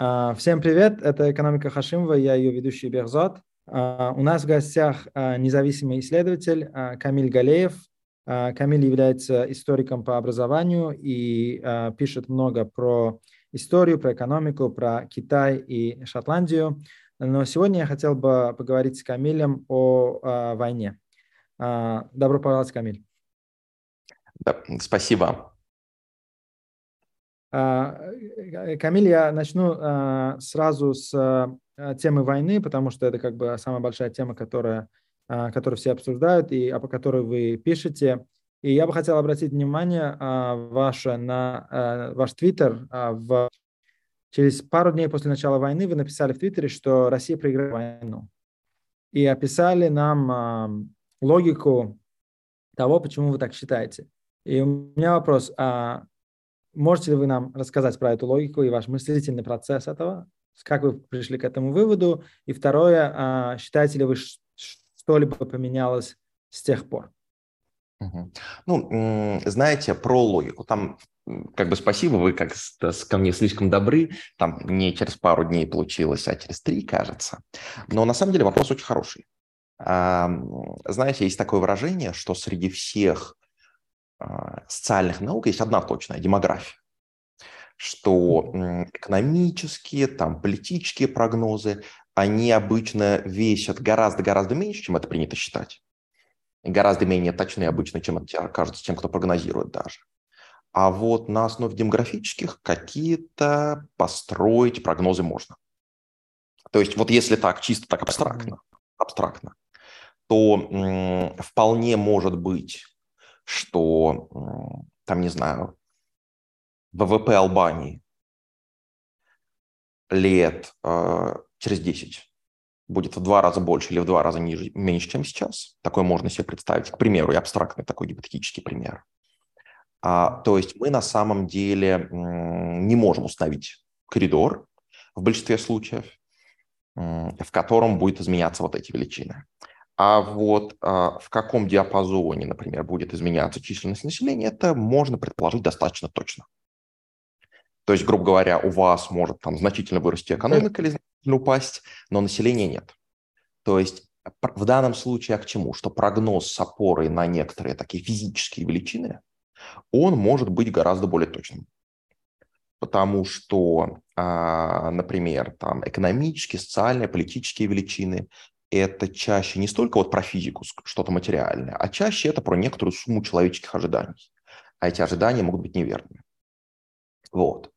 А, всем привет, это «Экономика Хашимова», я ее ведущий Бехзот. А, у нас в гостях а, независимый исследователь Камиль Галеев. Камиль является историком по образованию и пишет много про историю, про экономику, про Китай и Шотландию. Но сегодня я хотел бы поговорить с Камилем о войне. Добро пожаловать, Камиль. Спасибо. А, э, Камиль, я начну а, сразу с а, темы войны, потому что это как бы самая большая тема, которая, которую все обсуждают и по которой вы пишете. И я бы хотел обратить внимание ваше на ваш твиттер. В, через пару дней после начала войны вы написали в твиттере, что Россия проиграла войну. И описали нам логику того, почему вы так считаете. И у меня вопрос, Можете ли вы нам рассказать про эту логику и ваш мыслительный процесс этого? Как вы пришли к этому выводу? И второе, а, считаете ли вы, что-либо поменялось с тех пор? Ну, знаете, про логику. Там как бы спасибо, вы как ко мне слишком добры. Там не через пару дней получилось, а через три, кажется. Но на самом деле вопрос очень хороший. Знаете, есть такое выражение, что среди всех социальных наук есть одна точная – демография. Что экономические, там, политические прогнозы, они обычно весят гораздо-гораздо меньше, чем это принято считать. И гораздо менее точны обычно, чем это кажется тем, кто прогнозирует даже. А вот на основе демографических какие-то построить прогнозы можно. То есть вот если так, чисто так абстрактно, абстрактно то м, вполне может быть что там, не знаю, ВВП Албании лет э, через 10 будет в два раза больше или в два раза ниже, меньше, чем сейчас. Такое можно себе представить. К примеру, и абстрактный такой гипотетический пример. А, то есть мы на самом деле не можем установить коридор в большинстве случаев, в котором будет изменяться вот эти величины. А вот а, в каком диапазоне, например, будет изменяться численность населения, это можно предположить достаточно точно. То есть, грубо говоря, у вас может там значительно вырасти экономика или значительно упасть, но населения нет. То есть в данном случае а к чему? Что прогноз с опорой на некоторые такие физические величины, он может быть гораздо более точным. Потому что, а, например, там экономические, социальные, политические величины это чаще не столько вот про физику, что-то материальное, а чаще это про некоторую сумму человеческих ожиданий. А эти ожидания могут быть неверными. Вот.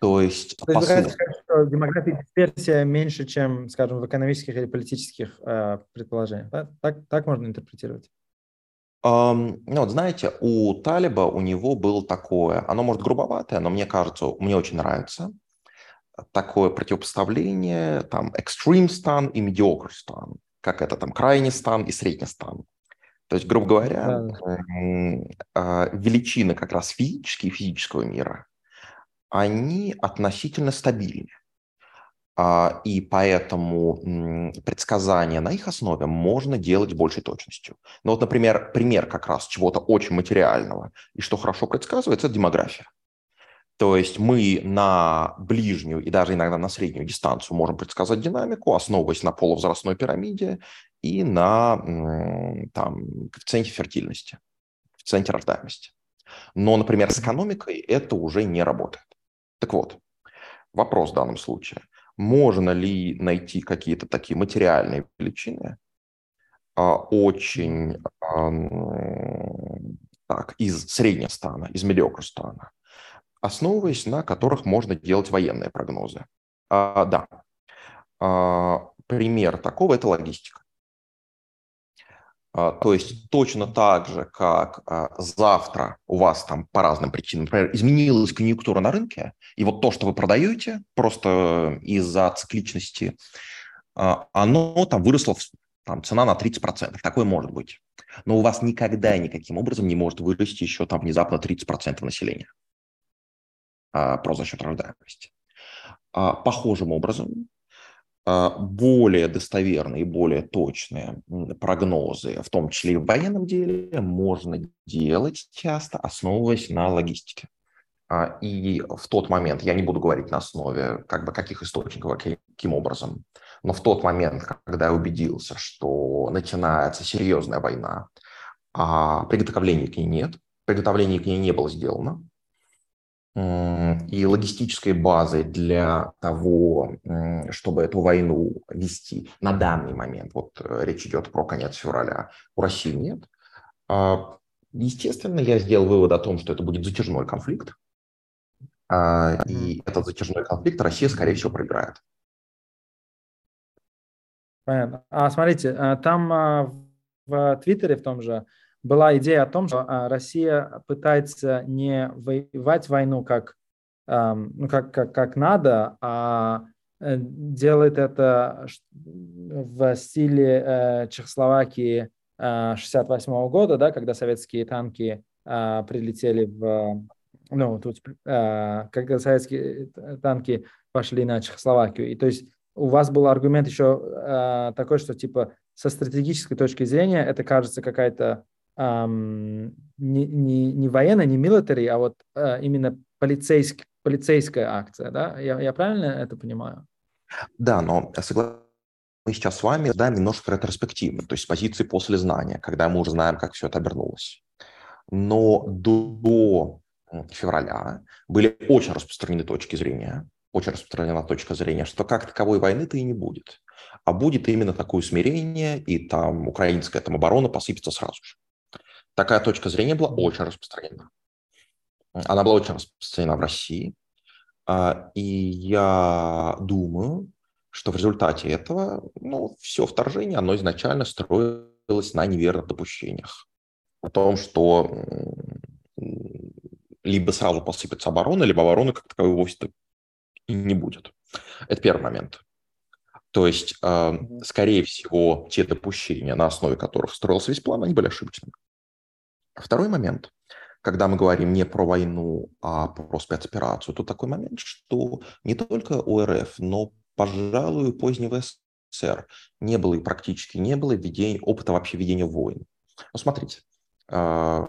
То есть... То есть сказать, что демография дисперсия меньше, чем, скажем, в экономических или политических э, предположениях. Да? Так, так можно интерпретировать? Um, ну, вот знаете, у Талиба у него было такое, оно может грубоватое, но мне кажется, мне очень нравится такое противопоставление, там, extreme стан и mediocre стан, как это там, крайний стан и средний стан. То есть, грубо говоря, да. величины как раз физические, физического мира, они относительно стабильны. А, и поэтому предсказания на их основе можно делать большей точностью. Ну вот, например, пример как раз чего-то очень материального и что хорошо предсказывается – это демография. То есть мы на ближнюю и даже иногда на среднюю дистанцию можем предсказать динамику, основываясь на полувозрастной пирамиде и на там, коэффициенте фертильности, коэффициенте рождаемости. Но, например, с экономикой это уже не работает. Так вот, вопрос в данном случае. Можно ли найти какие-то такие материальные величины, а, очень так, из среднего стана, из медиокр стана, основываясь на которых можно делать военные прогнозы. А, да. А, пример такого – это логистика. А, то есть точно так же, как а, завтра у вас там по разным причинам, например, изменилась конъюнктура на рынке, и вот то, что вы продаете, просто из-за цикличности, а, оно там выросло, там, цена на 30%. Такое может быть. Но у вас никогда никаким образом не может вырасти еще там внезапно 30% населения. А, про за счет рождаемости. А, похожим образом, а, более достоверные и более точные прогнозы, в том числе и в военном деле, можно делать часто, основываясь на логистике. И в тот момент, я не буду говорить на основе как бы каких источников, каким образом, но в тот момент, когда я убедился, что начинается серьезная война, а приготовления к ней нет, приготовление к ней не было сделано, и логистической базой для того, чтобы эту войну вести на данный момент, вот э, речь идет про конец февраля, у России нет. А, естественно, я сделал вывод о том, что это будет затяжной конфликт, а, и этот затяжной конфликт Россия, скорее всего, проиграет. Понятно. А смотрите, э, там а, в Твиттере в том же была идея о том, что а, Россия пытается не воевать войну как, ну, как, как, как надо, а э, делает это в стиле э, Чехословакии 68 э, года, да, когда советские танки прилетели в, ну, тут, когда советские танки пошли на Чехословакию. И то есть у вас был аргумент еще такой, что типа со стратегической точки зрения это кажется какая-то эм, не, не, не военная, не military, а вот э, именно полицейск, полицейская акция, да? Я, я правильно это понимаю? Да, но согласен мы сейчас с вами да, немножко ретроспективно, то есть с позиции после знания, когда мы уже знаем, как все это обернулось. Но до февраля были очень распространены точки зрения, очень распространена точка зрения, что как таковой войны-то и не будет. А будет именно такое смирение, и там украинская там, оборона посыпется сразу же. Такая точка зрения была очень распространена. Она была очень распространена в России. А, и я думаю, что в результате этого ну, все вторжение, оно изначально строилось на неверных допущениях. О том, что либо сразу посыпется оборона, либо обороны как таковой вовсе не будет. Это первый момент. То есть, э, скорее всего, те допущения, на основе которых строился весь план, они были ошибочными. Второй момент, когда мы говорим не про войну, а про спецоперацию, то такой момент, что не только у РФ, но, пожалуй, позднего СССР не было и практически не было ведения, опыта вообще ведения войн. Ну, смотрите, а,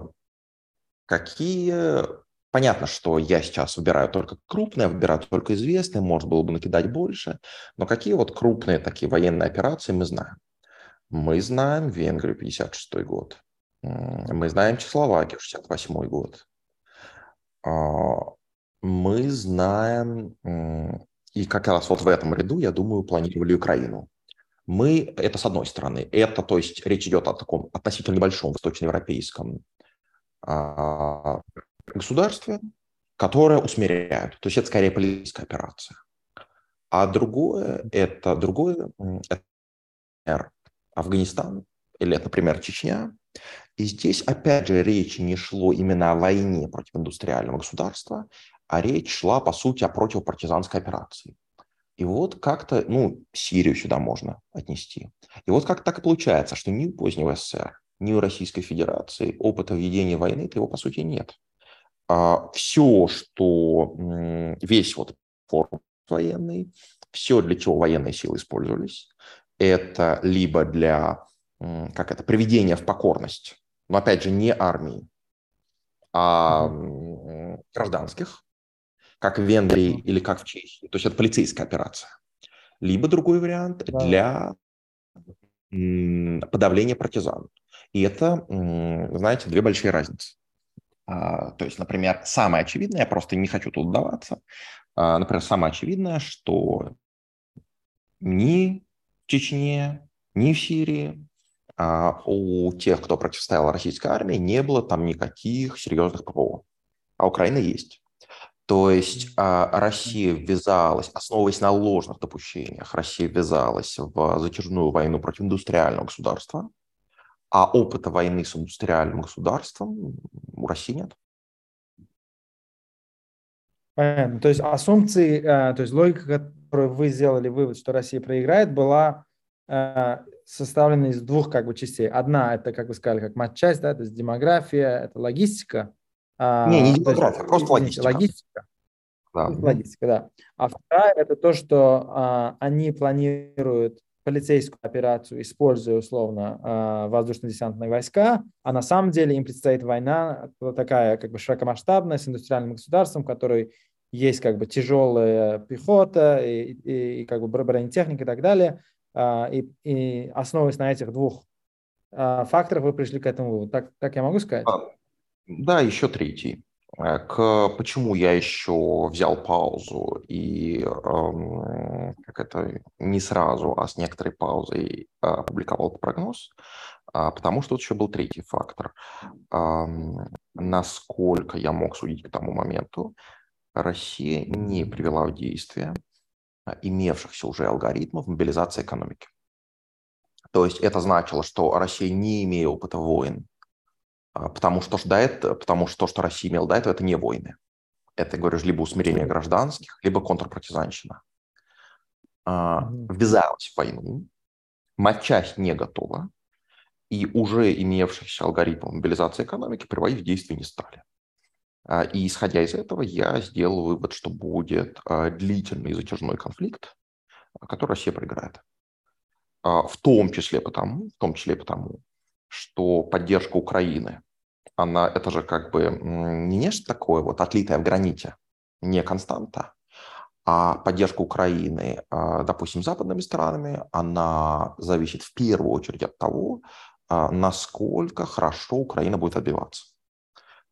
какие... Понятно, что я сейчас выбираю только крупные, выбираю только известные, можно было бы накидать больше, но какие вот крупные такие военные операции мы знаем? Мы знаем Венгрию 56 год, мы знаем Чехословакию, 68 год. А, мы знаем, и как раз вот в этом ряду, я думаю, планировали Украину. Мы, это с одной стороны, это, то есть речь идет о таком относительно небольшом восточноевропейском а, государстве, которое усмиряет. То есть это скорее политическая операция. А другое, это другое, это Афганистан, или, например, Чечня, и здесь, опять же, речи не шло именно о войне против индустриального государства, а речь шла, по сути, о противопартизанской операции. И вот как-то, ну, Сирию сюда можно отнести. И вот как так и получается, что ни у позднего СССР, ни у Российской Федерации опыта ведения войны, его, по сути, нет. А все, что весь вот форум военный, все, для чего военные силы использовались, это либо для, как это, приведения в покорность но опять же не армии, а гражданских, как в Венгрии или как в Чехии. То есть это полицейская операция. Либо другой вариант для подавления партизан. И это, знаете, две большие разницы. А, то есть, например, самое очевидное, я просто не хочу тут вдаваться, а, например, самое очевидное, что ни в Чечне, ни в Сирии у тех, кто противостоял российской армии, не было там никаких серьезных ПВО. А Украина есть. То есть а, Россия ввязалась, основываясь на ложных допущениях, Россия ввязалась в затяжную войну против индустриального государства, а опыта войны с индустриальным государством у России нет. Понятно. То есть асумпции, э, то есть логика, которую вы сделали вывод, что Россия проиграет, была э, составлена из двух как бы частей. Одна это, как вы сказали, как матчасть, да, то есть демография, это логистика. А, не, не демография, есть, просто логистика. Логистика. Да. Логистика, да. А вторая это то, что а, они планируют полицейскую операцию, используя условно э, воздушно-десантные войска, а на самом деле им предстоит война такая как бы широкомасштабная с индустриальным государством, который есть как бы тяжелая пехота и, и, и как бы бронетехника и так далее. Э, и, и основываясь на этих двух э, факторах, вы пришли к этому выводу. Так, так я могу сказать? А, да, еще третий. Э, к почему я еще взял паузу и эм, как это не сразу, а с некоторой паузой э, опубликовал этот прогноз, потому что тут еще был третий фактор. Эм, насколько я мог судить к тому моменту, Россия не привела в действие имевшихся уже алгоритмов мобилизации экономики. То есть это значило, что Россия, не имея опыта войн, а, потому что, до этого, потому что то, что Россия имела до этого, это не войны. Это, говорю, либо усмирение гражданских, либо контрпартизанщина. Mm-hmm. Ввязалась в войну, матчасть не готова, и уже имевшихся алгоритмов мобилизации экономики приводить в действие не стали. А, и исходя из этого, я сделал вывод, что будет длительный и затяжной конфликт, который Россия проиграет. В том числе потому, в том числе потому, что поддержка Украины она, это же как бы не нечто такое вот отлитое в граните, не константа, а поддержка Украины, а, допустим, западными странами, она зависит в первую очередь от того, а, насколько хорошо Украина будет отбиваться.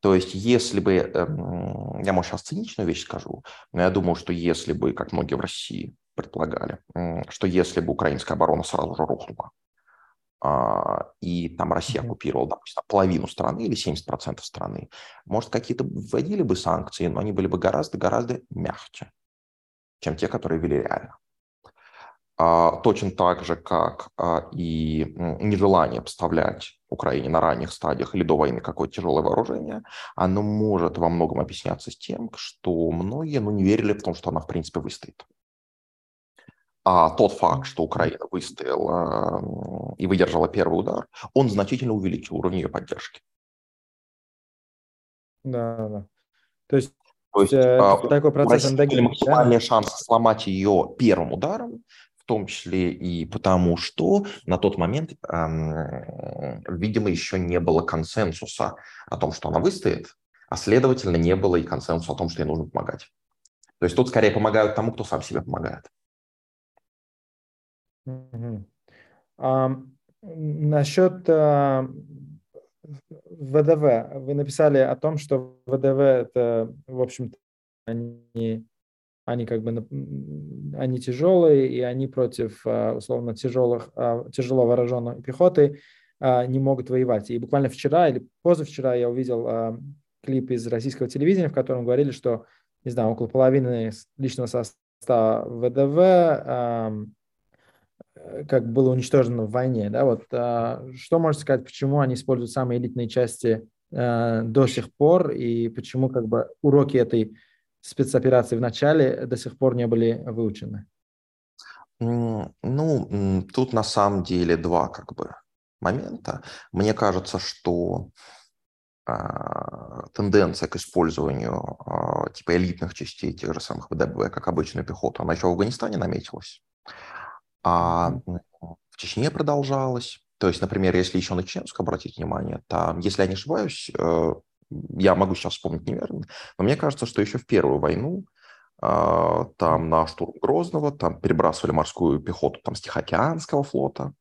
То есть, если бы, эм, я, может, сейчас циничную вещь скажу, но я думаю, что если бы, как многие в России предполагали, что если бы украинская оборона сразу же рухнула, а, и там Россия оккупировала, допустим, половину страны или 70% страны, может, какие-то вводили бы санкции, но они были бы гораздо-гораздо мягче, чем те, которые ввели реально. А, точно так же, как а, и нежелание поставлять Украине на ранних стадиях или до войны какое-то тяжелое вооружение, оно может во многом объясняться с тем, что многие ну, не верили в том, что она в принципе выстоит. А тот факт, что Украина выстояла и выдержала первый удар, он значительно увеличил уровень ее поддержки. Да, да. То есть, То есть э, а, такой процесс были максимальные шансы сломать ее первым ударом, в том числе и потому, что на тот момент, видимо, еще не было консенсуса о том, что она выстоит, а следовательно, не было и консенсуса о том, что ей нужно помогать. То есть тут скорее помогают тому, кто сам себе помогает. Угу. А, насчет а, ВДВ. Вы написали о том, что ВДВ это, в общем-то, они, они как бы они тяжелые, и они против, а, условно, тяжелых, а, тяжело вооруженной пехоты не могут воевать. И буквально вчера или позавчера я увидел клип из российского телевидения, в котором говорили, что, не знаю, около половины личного состава ВДВ Э, как было уничтожено в войне. Да? Вот, а, что можете сказать, почему они используют самые элитные части а, до сих пор, и почему как бы, уроки этой спецоперации в начале до сих пор не были выучены? Ну, тут на самом деле два как бы момента. Мне кажется, что а, тенденция к использованию а, типа элитных частей тех же самых ВДБ, как обычную пехоту, она еще в Афганистане наметилась а в Чечне продолжалось. То есть, например, если еще на чеченскую обратить внимание, там, если я не ошибаюсь, э, я могу сейчас вспомнить неверно, но мне кажется, что еще в Первую войну а, там на штурм Грозного там перебрасывали морскую пехоту там, с Тихоокеанского флота.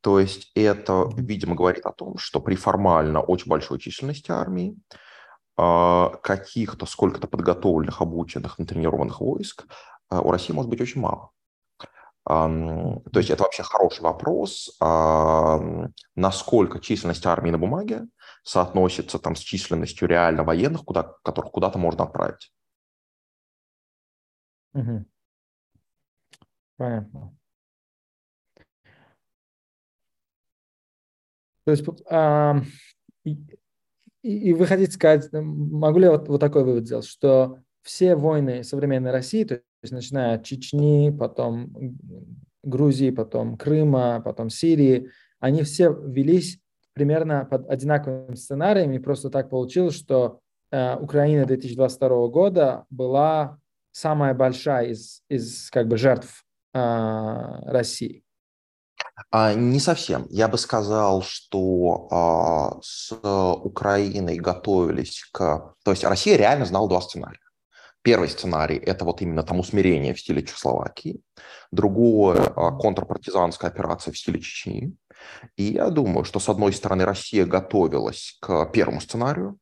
То есть это, видимо, говорит о том, что при формально очень большой численности армии а, каких-то сколько-то подготовленных, обученных, натренированных войск а, у России может быть очень мало. То есть это вообще хороший вопрос, насколько численность армии на бумаге соотносится там с численностью реально военных, куда, которых куда-то можно отправить. Угу. Понятно. То есть, а, и, и вы хотите сказать, могу ли я вот, вот такой вывод сделать, что все войны современной России, то есть начиная от Чечни, потом Грузии, потом Крыма, потом Сирии, они все велись примерно под одинаковым сценарием, и просто так получилось, что э, Украина 2022 года была самая большая из, из как бы жертв э, России. А, не совсем. Я бы сказал, что а, с Украиной готовились к... То есть Россия реально знала два сценария. Первый сценарий – это вот именно там усмирение в стиле Чехословакии. Другое – контрпартизанская операция в стиле Чечни. И я думаю, что, с одной стороны, Россия готовилась к первому сценарию,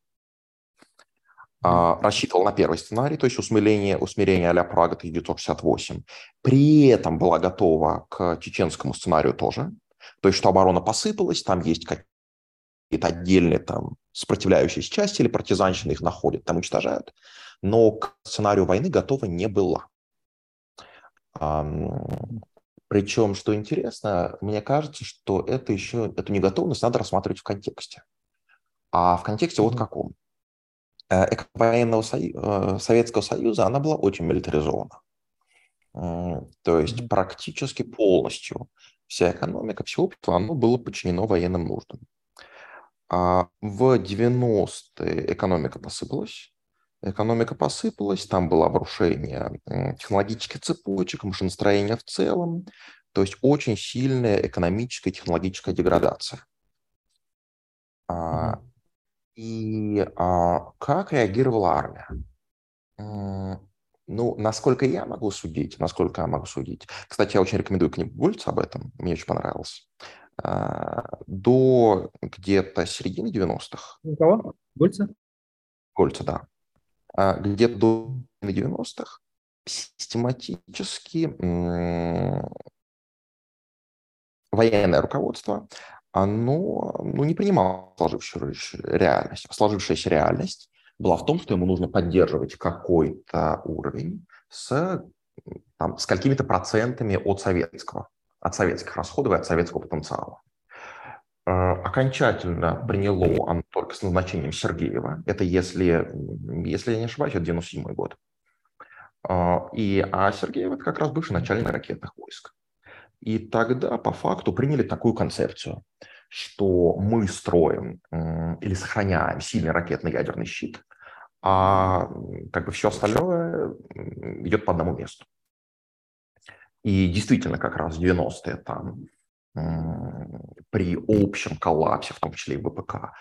а, рассчитывал на первый сценарий, то есть усмирение, усмирение а-ля Прага 1968. При этом была готова к чеченскому сценарию тоже. То есть, что оборона посыпалась, там есть какие-то отдельные там сопротивляющиеся части или партизанщины их находят, там уничтожают. Но к сценарию войны готова не была. Причем, что интересно, мне кажется, что это еще, эту неготовность надо рассматривать в контексте. А в контексте вот каком? Э, военного Сою... Э, Советского Союза, она была очень милитаризована. То есть практически полностью вся экономика, все общество, оно было подчинено военным нуждам. А в 90-е экономика посыпалась. Экономика посыпалась, там было обрушение технологических цепочек, машиностроения в целом. То есть очень сильная экономическая и технологическая деградация. Mm-hmm. И а, как реагировала армия? Ну, насколько я могу судить, насколько я могу судить. Кстати, я очень рекомендую книгу Гольца об этом, мне очень понравилось. А, до где-то середины 90-х. кого? Гольца? Гольца, да. А, где-то до 90-х систематически военное руководство оно ну, не принимало сложившуюся реальность. Сложившаяся реальность была в том, что ему нужно поддерживать какой-то уровень с, там, с какими-то процентами от советского, от советских расходов и от советского потенциала. Э, окончательно приняло оно только с назначением Сергеева. Это, если, если я не ошибаюсь, это 97 год. Э, и, а Сергеев – это как раз бывший начальник ракетных войск. И тогда по факту приняли такую концепцию, что мы строим или сохраняем сильный ракетный ядерный щит, а как бы все остальное идет по одному месту. И действительно, как раз в 90-е там при общем коллапсе, в том числе и ВПК,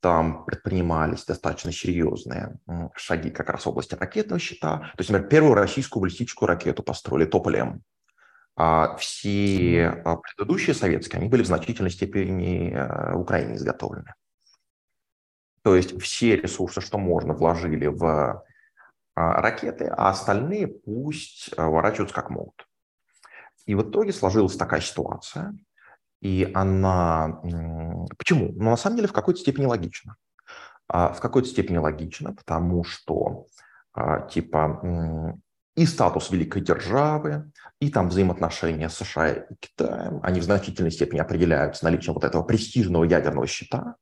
там предпринимались достаточно серьезные шаги как раз в области ракетного щита. То есть, например, первую российскую баллистическую ракету построили Тополем а все а, предыдущие советские, они были в значительной степени э, в Украине изготовлены. То есть все ресурсы, что можно, вложили в а, ракеты, а остальные пусть э, ворачиваются как могут. И в итоге сложилась такая ситуация, и она... Почему? Ну, на самом деле, в какой-то степени логично. В какой-то степени логично, потому что типа и статус великой державы, и там взаимоотношения США и Китаем, они в значительной степени определяются наличием вот этого престижного ядерного щита,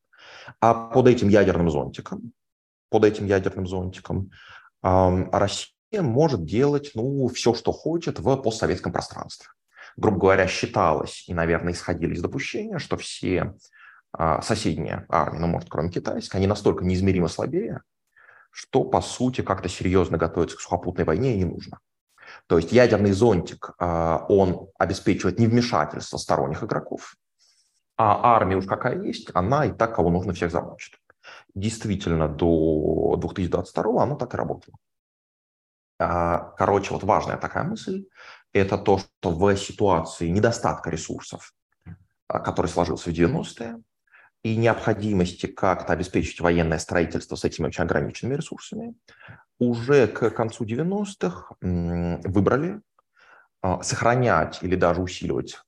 а под этим ядерным зонтиком, под этим ядерным зонтиком Россия может делать ну, все, что хочет в постсоветском пространстве. Грубо говоря, считалось и, наверное, исходили из допущения, что все э, соседние армии, ну, может, кроме китайской, они настолько неизмеримо слабее, что, по сути, как-то серьезно готовиться к сухопутной войне не нужно. То есть ядерный зонтик, а, он обеспечивает невмешательство сторонних игроков, а армия уж какая есть, она и так, кого нужно, всех замочит. Действительно, до 2022 оно так и работало. А, короче, вот важная такая мысль – это то, что в ситуации недостатка ресурсов, а, который сложился в 90-е, и необходимости как-то обеспечить военное строительство с этими очень ограниченными ресурсами, уже к концу 90-х выбрали а, сохранять или даже усиливать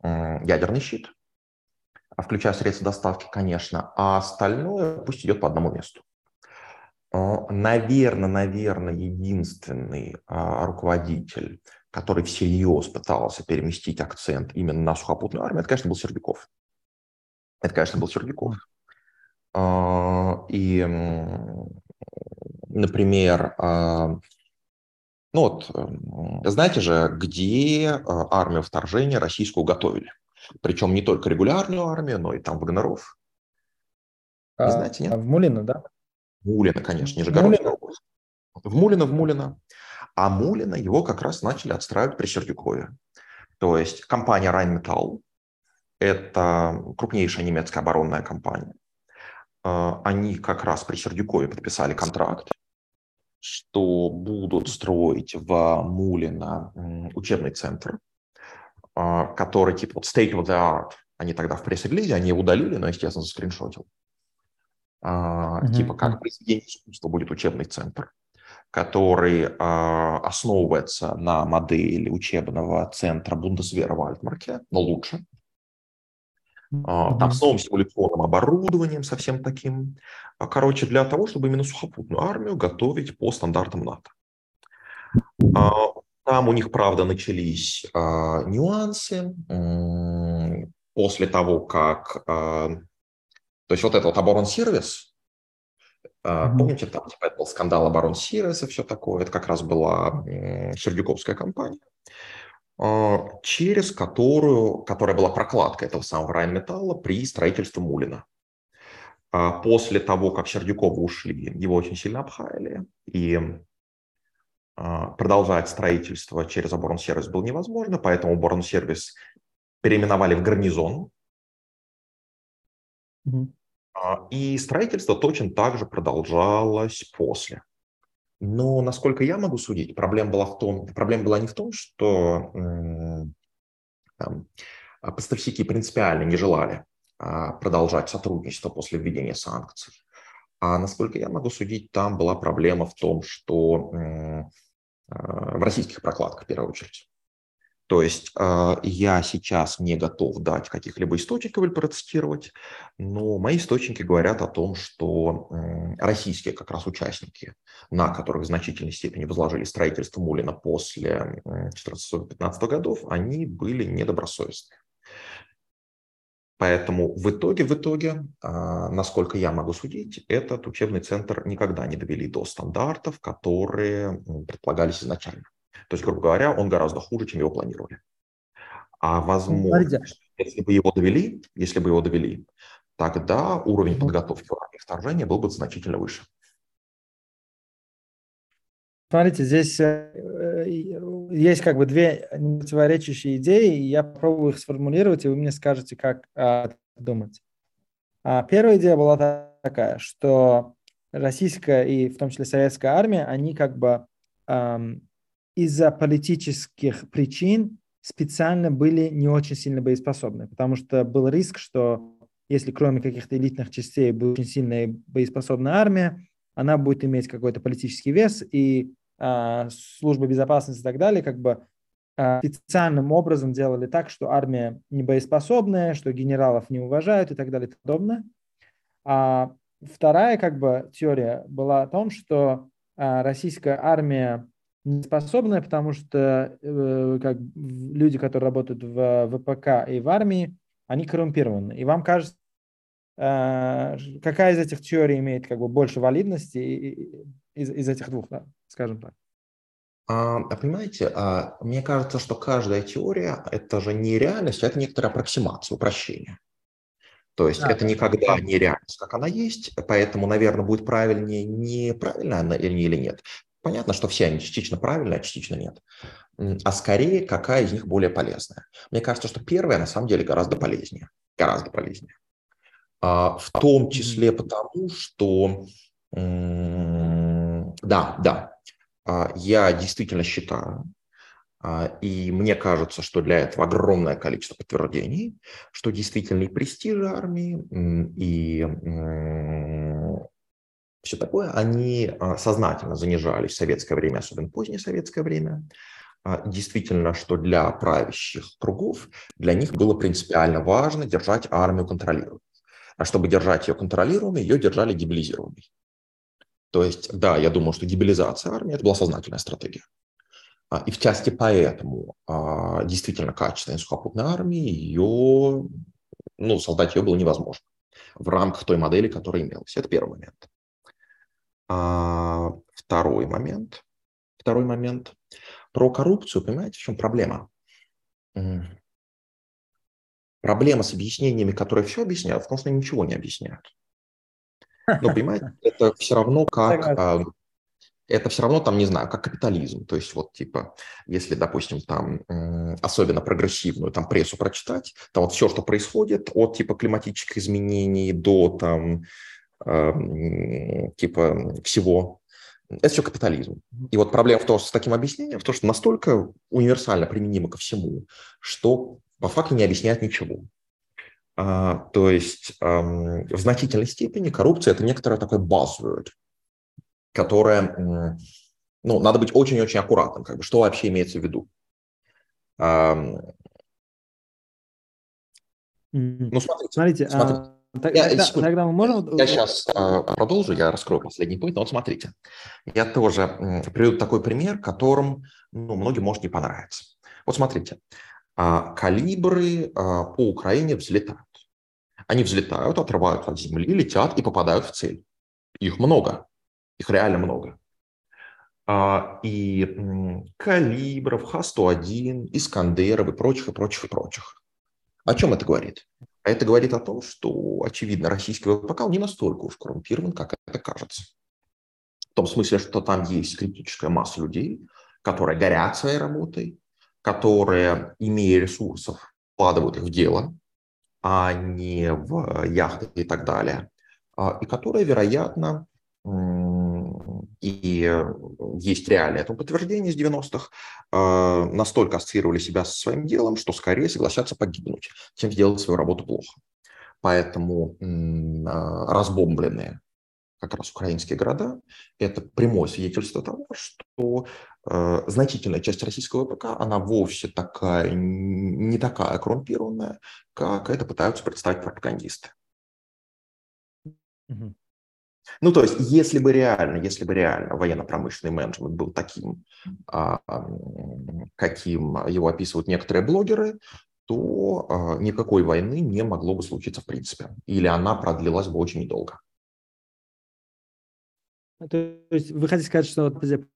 ядерный щит, включая средства доставки, конечно, а остальное пусть идет по одному месту. Наверное, наверное, единственный а, руководитель, который всерьез пытался переместить акцент именно на сухопутную армию, это, конечно, был Сердюков. Это, конечно, был Сердюков. А, и, например, а, ну вот, знаете же, где а, армию вторжения российскую готовили? Причем не только регулярную армию, но и там Вагнеров. Не а, знаете, нет? В Мулино, да? Мулино, конечно, Нижегородская область. В Мулино, в Мулино. А Мулино его как раз начали отстраивать при Сердюкове. То есть компания Rheinmetall – это крупнейшая немецкая оборонная компания. А, они как раз при Сердюкове подписали контракт, что будут строить в Мулино учебный центр, а, который типа вот state of the art. Они тогда в пресс-релизе, они его удалили, но, естественно, заскриншотил. Mm-hmm. Типа как произведение искусства будет учебный центр, который основывается на модели учебного центра Бундесвера в Альтмарке, но лучше. Mm-hmm. Там с новым симуляционным оборудованием, совсем таким. Короче, для того, чтобы именно сухопутную армию готовить по стандартам НАТО. Там у них, правда, начались нюансы после того, как... То есть вот этот вот оборонсервис, mm-hmm. помните, там типа, это был скандал оборонсервиса, все такое, это как раз была Сердюковская компания, э, через которую, которая была прокладкой этого самого Райнметалла при строительстве Мулина. После того, как Сердюковы ушли, его очень сильно обхаяли, и а, продолжать строительство через оборонсервис было невозможно, поэтому оборонсервис переименовали в гарнизон. Mm-hmm. И строительство точно так же продолжалось после. Но, насколько я могу судить, проблема была, в том, проблема была не в том, что там, поставщики принципиально не желали а, продолжать сотрудничество после введения санкций. А насколько я могу судить, там была проблема в том, что в российских прокладках в первую очередь. То есть э, я сейчас не готов дать каких-либо источников или процитировать, но мои источники говорят о том, что российские как раз участники, на которых в значительной степени возложили строительство Мулина после 1415 годов, они были недобросовестны. Поэтому в итоге, в итоге, а, насколько я могу судить, этот учебный центр никогда не довели до стандартов, которые предполагались изначально. То есть, грубо говоря, он гораздо хуже, чем его планировали. А возможно, если бы его довели, если бы его довели, тогда уровень подготовки в вторжения был бы значительно выше. Смотрите, здесь э, э, есть как бы две противоречащие идеи, и я попробую их сформулировать, и вы мне скажете, как а, думать. А, первая идея была такая, что российская и в том числе советская армия, они как бы эм, из-за политических причин специально были не очень сильно боеспособны, потому что был риск, что если кроме каких-то элитных частей будет очень сильная боеспособная армия, она будет иметь какой-то политический вес, и э, службы безопасности и так далее как бы э, специальным образом делали так, что армия не боеспособная, что генералов не уважают и так далее и подобное. А вторая как бы теория была о том, что э, российская армия не способная, потому что э, как люди, которые работают в ВПК и в армии, они коррумпированы. И вам кажется, Э, какая из этих теорий имеет как бы больше валидности из, из этих двух, да, скажем так? А, а, понимаете, а, мне кажется, что каждая теория – это же не реальность, а это некоторая аппроксимация, упрощение. То есть да, это никогда да. не реальность, как она есть, поэтому, наверное, будет правильнее, неправильно она или нет. Понятно, что все они частично правильные, а частично нет. А скорее, какая из них более полезная. Мне кажется, что первая на самом деле гораздо полезнее. Гораздо полезнее. А, в том числе потому, что, да, да, а, я действительно считаю, а, и мне кажется, что для этого огромное количество подтверждений, что действительно и престиж армии, и все такое, они сознательно занижались в советское время, особенно позднее советское время. Действительно, что для правящих кругов, для них было принципиально важно держать армию контролируемой. А чтобы держать ее контролируемой, ее держали дебилизированной. То есть, да, я думаю, что дебилизация армии – это была сознательная стратегия. А, и в части поэтому а, действительно качественной сухопутной армии ее, ну, создать ее было невозможно в рамках той модели, которая имелась. Это первый момент. А второй момент. Второй момент. Про коррупцию, понимаете, в чем проблема? Проблема с объяснениями, которые все объясняют, в том, что ничего не объясняют. Но, понимаете, это все равно как... А, это все равно там, не знаю, как капитализм. То есть вот типа, если, допустим, там особенно прогрессивную там прессу прочитать, там вот все, что происходит от типа климатических изменений до там типа всего, это все капитализм. И вот проблема в том, с таким объяснением, в том, что настолько универсально применимо ко всему, что по факту не объясняет ничего. А, то есть эм, в значительной степени коррупция – это некоторое такое buzzword, которое, ну, надо быть очень-очень аккуратным, как бы, что вообще имеется в виду. Ну, смотрите. Смотрите, а, смотрите. А, тогда, я, тогда мы можем... Я сейчас а, продолжу, я раскрою последний пункт. Но вот смотрите, я тоже приведу такой пример, которым ну, многим может не понравиться. Вот смотрите, а, калибры а, по Украине взлетают. Они взлетают, отрываются от земли, летят и попадают в цель. Их много. Их реально много. А, и калибров, Х-101, Искандеров и прочих, и прочих, и прочих. О чем это говорит? А это говорит о том, что, очевидно, российский ВПК не настолько уж коррумпирован, как это кажется. В том смысле, что там есть критическая масса людей, которые горят своей работой, которые, имея ресурсов, вкладывают их в дело, а не в яхты и так далее, а, и которые, вероятно, и э, есть реальное этому подтверждение из 90-х, э, настолько ассоциировали себя со своим делом, что скорее согласятся погибнуть, чем сделать свою работу плохо. Поэтому а, разбомбленные как раз украинские города, это прямое свидетельство того, что э, значительная часть российского ВПК, она вовсе такая, не такая коррумпированная, как это пытаются представить пропагандисты. Угу. Ну, то есть, если бы реально, если бы реально военно-промышленный менеджмент был таким, а, каким его описывают некоторые блогеры, то а, никакой войны не могло бы случиться в принципе. Или она продлилась бы очень недолго. То есть вы хотите сказать, что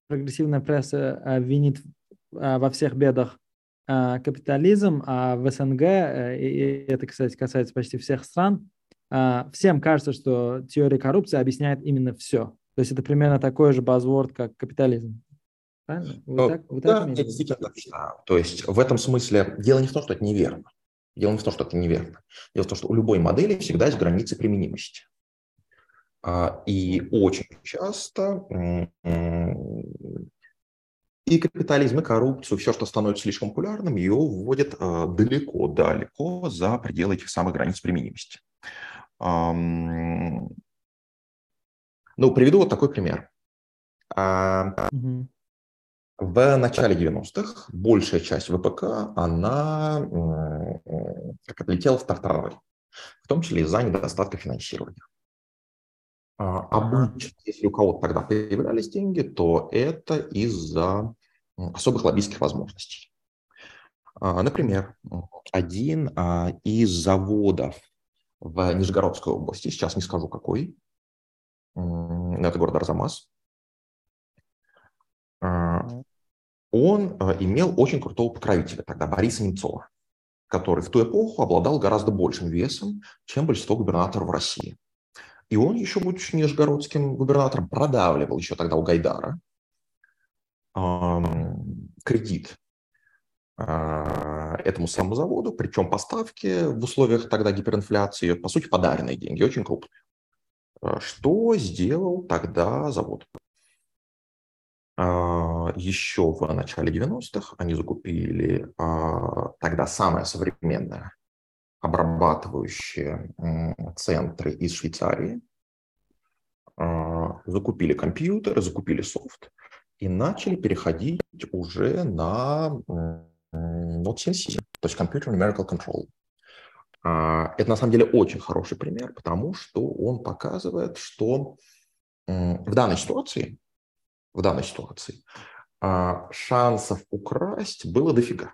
прогрессивная пресса а, винит во всех бедах капитализм, а в СНГ, э, и это, кстати, касается почти всех стран, всем кажется, что теория коррупции объясняет именно все. То есть это примерно такой же базворд, как капитализм. Правильно? Вы так, вы да, так действительно. То есть в этом смысле дело не в том, что это неверно. Дело не в том, что это неверно. Дело в том, что у любой модели всегда есть границы применимости. А, и очень часто и капитализм, и коррупцию, все, что становится слишком популярным, ее вводят далеко-далеко за пределы этих самых границ применимости. Ну, приведу вот такой пример. В начале 90-х большая часть ВПК, она как отлетела в тартарары, в том числе из-за недостатка финансирования. А, обычно, если у кого-то тогда появлялись деньги, то это из-за особых лоббистских возможностей. А, например, один а, из заводов в Нижегородской области, сейчас не скажу какой, это город Арзамас, а, он а, имел очень крутого покровителя тогда, Бориса Немцова, который в ту эпоху обладал гораздо большим весом, чем большинство губернаторов России. И он еще, будучи нижегородским губернатором, продавливал еще тогда у Гайдара кредит этому самому заводу, причем поставки в условиях тогда гиперинфляции, по сути, подаренные деньги, очень крупные. А, что сделал тогда завод? А, еще в начале 90-х они закупили тогда самое современное обрабатывающие центры из Швейцарии, закупили компьютеры, закупили софт и начали переходить уже на вот CNC, то есть Computer Numerical Control. А, это на самом деле очень хороший пример, потому что он показывает, что в данной ситуации, в данной ситуации а, шансов украсть было дофига.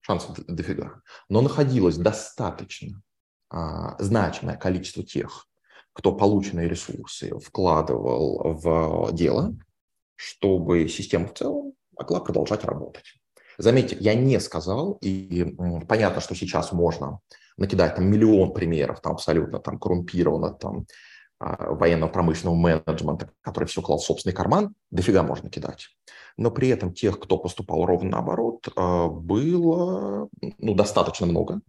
Шансов дофига. Но находилось достаточно а, значимое количество тех, кто полученные ресурсы вкладывал в дело, чтобы система в целом могла продолжать работать. Заметьте, я не сказал, и понятно, что сейчас можно накидать там миллион примеров, там абсолютно там коррумпированно, там а, военно-промышленного менеджмента, который все клал в собственный карман, дофига можно кидать. Но при этом тех, кто поступал ровно наоборот, а, было ну, достаточно много,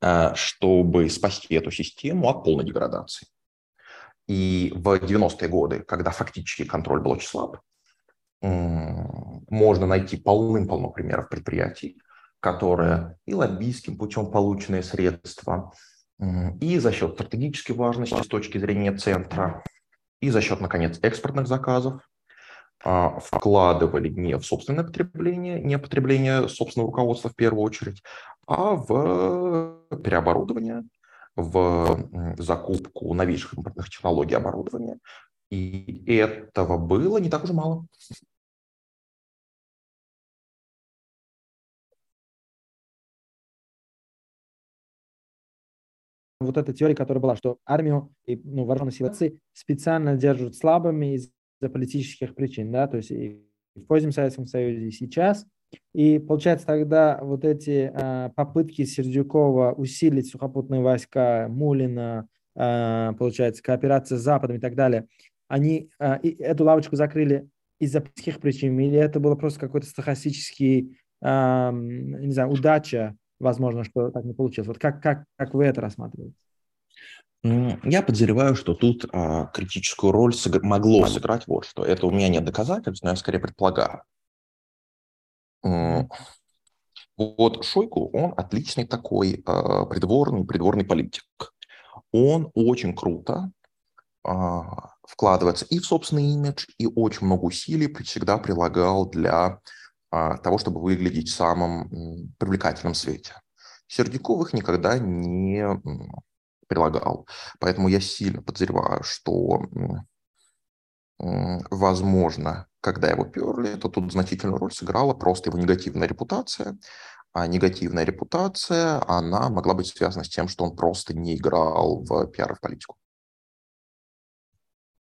а, чтобы спасти эту систему от полной деградации. И в 90-е годы, когда фактически контроль был очень слаб, можно найти полным-полно примеров предприятий, которые и лоббистским путем полученные средства, и за счет стратегической важности с точки зрения центра, и за счет, наконец, экспортных заказов а, вкладывали не в собственное потребление, не потребление собственного руководства в первую очередь, а в переоборудование, в закупку новейших импортных технологий оборудования. И этого было не так уж мало. Вот эта теория, которая была, что армию и ну, вооруженные силы специально держат слабыми из-за политических причин, да, то есть и в позднем Советском Союзе, и сейчас. И получается тогда вот эти э, попытки Сердюкова усилить сухопутные войска, Мулина, э, получается, кооперация с Западом и так далее, они э, и эту лавочку закрыли из-за политических причин, или это было просто какой-то стахастический, э, не знаю, удача возможно, что так не получилось. Вот как, как, как вы это рассматриваете? Я подозреваю, что тут а, критическую роль сыг... могло сыграть вот что. Это у меня нет доказательств, но я скорее предполагаю. Вот Шойку, он отличный такой а, придворный, придворный политик. Он очень круто а, вкладывается и в собственный имидж, и очень много усилий всегда прилагал для того, чтобы выглядеть в самом привлекательном свете. Сердюков их никогда не прилагал. Поэтому я сильно подозреваю, что, возможно, когда его перли, то тут значительную роль сыграла просто его негативная репутация. А негативная репутация, она могла быть связана с тем, что он просто не играл в пиар в политику.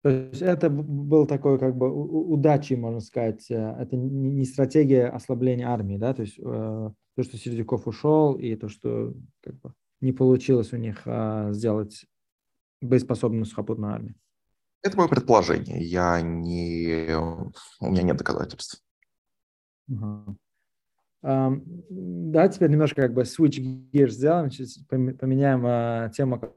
То есть это был такой как бы удачей, можно сказать. Э, это не стратегия ослабления армии, да, то есть э, то, что Сердюков ушел и то, что как бы не получилось у них а, сделать боеспособную сухопутную армию. Это мое предположение. Я не... У меня нет доказательств. Uh-huh. Um, да, теперь немножко как бы switch gears сделаем, поменяем uh, тему,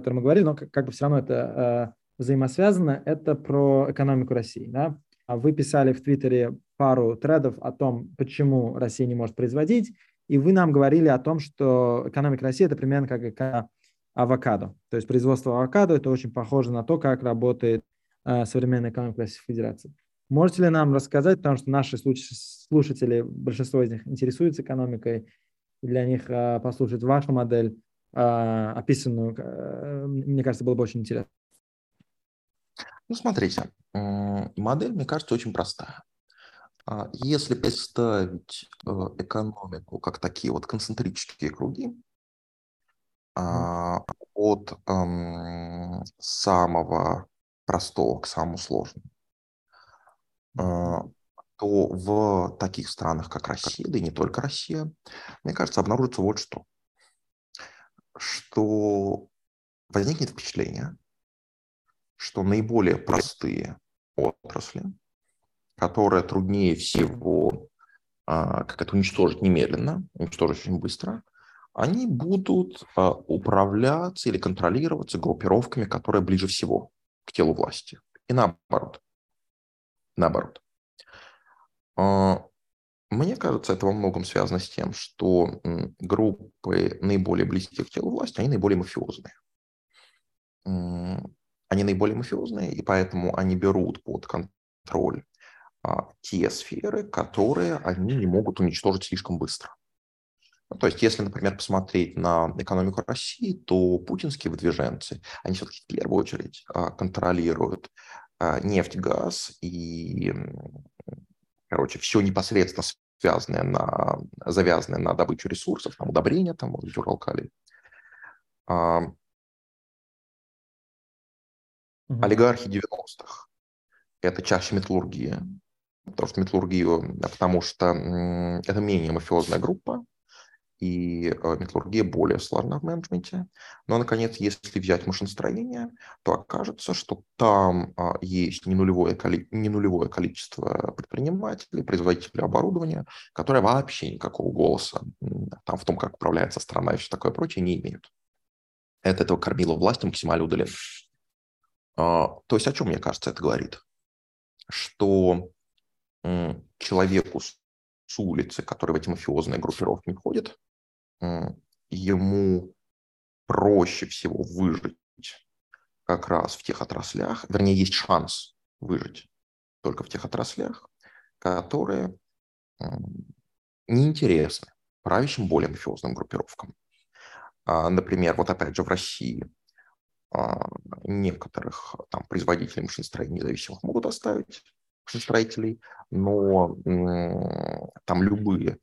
котором мы говорили, но как, как бы все равно это э, взаимосвязано, это про экономику России. Да? А вы писали в Твиттере пару тредов о том, почему Россия не может производить, и вы нам говорили о том, что экономика России это примерно как авокадо. То есть производство авокадо это очень похоже на то, как работает э, современная экономика Российской Федерации. Можете ли нам рассказать, потому что наши слушатели, большинство из них интересуются экономикой, для них э, послушать вашу модель, описанную, э, мне кажется, было бы очень интересно. Ну, смотрите, модель, мне кажется, очень простая. А, если представить э, экономику как такие вот концентрические круги, mm. от самого простого к самому сложному, то в таких странах, как Россия, да и не только Россия, мне кажется, обнаружится вот что что возникнет впечатление, что наиболее простые отрасли, которые труднее всего а, как это уничтожить немедленно, уничтожить очень быстро, они будут а, управляться или контролироваться группировками, которые ближе всего к телу власти. И наоборот. Наоборот. Мне кажется, это во многом связано с тем, что группы наиболее близкие к телу власти, они наиболее мафиозные. Они наиболее мафиозные, и поэтому они берут под контроль а, те сферы, которые они не могут уничтожить слишком быстро. Ну, то есть, если, например, посмотреть на экономику России, то путинские выдвиженцы, они все-таки в первую очередь а, контролируют а, нефть, газ и короче, все непосредственно связанные на, завязанные на добычу ресурсов, там, удобрения, там, вот, дюралкалий. А, угу. Олигархи 90-х – это чаще металлургия, потому что металлургию, потому что это менее мафиозная группа, и э, металлургия более сложна в менеджменте. Но, наконец, если взять машиностроение, то окажется, что там а, есть не нулевое, не нулевое количество предпринимателей, производителей оборудования, которые вообще никакого голоса там, в том, как управляется страна и все такое прочее, не имеют. Это этого кормило власти максимально удаленно. А, то есть о чем, мне кажется, это говорит? Что человеку с улицы, который в эти мафиозные группировки не ходит, ему проще всего выжить как раз в тех отраслях, вернее, есть шанс выжить только в тех отраслях, которые неинтересны правящим более мафиозным группировкам. А, например, вот опять же в России а, некоторых там производителей машиностроений независимых могут оставить машиностроителей, но там любые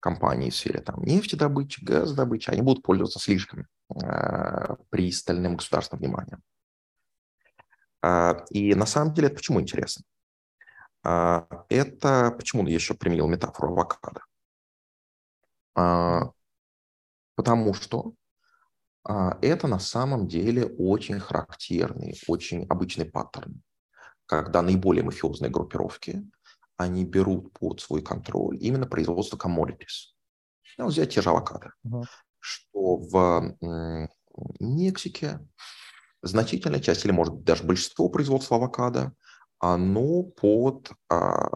компании в сфере там, нефтедобычи, газодобычи, они будут пользоваться слишком э, пристальным государственным вниманием. Э, и на самом деле это почему интересно? Э, это почему я еще применил метафору авокадо? Потому что это на самом деле очень характерный, очень обычный паттерн, когда наиболее мафиозные группировки они берут под свой контроль именно производство commodities. Ну, взять те же авокадо, uh-huh. что в Мексике значительная часть, или может быть даже большинство производства авокадо, оно под а,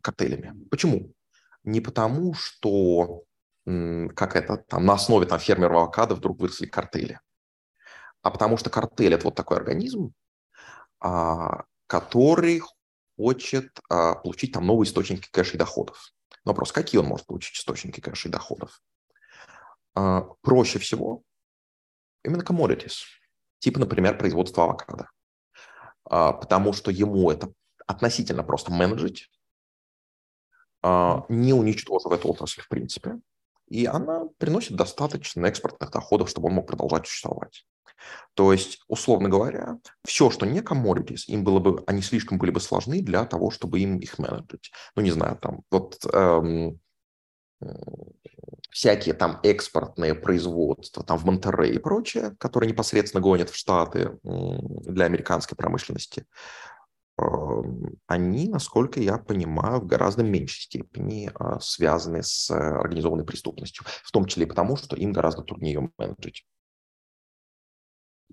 картелями. Почему? Не потому, что как это, там, на основе там, фермеров авокадо вдруг выросли картели, а потому что картель – это вот такой организм, а, который хочет а, получить там новые источники кэша и доходов. Вопрос, какие он может получить источники кэша и доходов? А, проще всего именно commodities, типа, например, производство авокадо. А, потому что ему это относительно просто менеджить, а, не уничтожив эту отрасль в принципе, и она приносит достаточно экспортных доходов, чтобы он мог продолжать существовать. То есть, условно говоря, все, что не commodities, им было бы, они слишком были бы сложны для того, чтобы им их менеджить. Ну, не знаю, там, вот эм, всякие там экспортные производства там в Монтеррей и прочее, которые непосредственно гонят в Штаты для американской промышленности, они, насколько я понимаю, в гораздо меньшей степени а, связаны с организованной преступностью, в том числе и потому, что им гораздо труднее ее менеджить.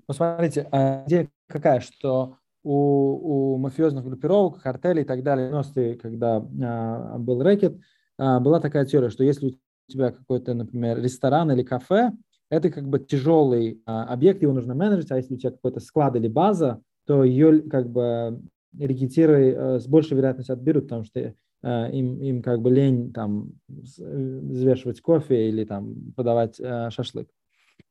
Ну, смотрите, а идея какая, что у, у мафиозных группировок, картелей и так далее, в 90-е, когда а, был рэкет, а, была такая теория, что если у тебя какой-то, например, ресторан или кафе, это как бы тяжелый а, объект, его нужно менеджить, а если у тебя какой-то склад или база, то ее как бы рекетиры а, с большей вероятностью отберут, потому что а, им, им как бы лень там взвешивать кофе или там подавать а, шашлык.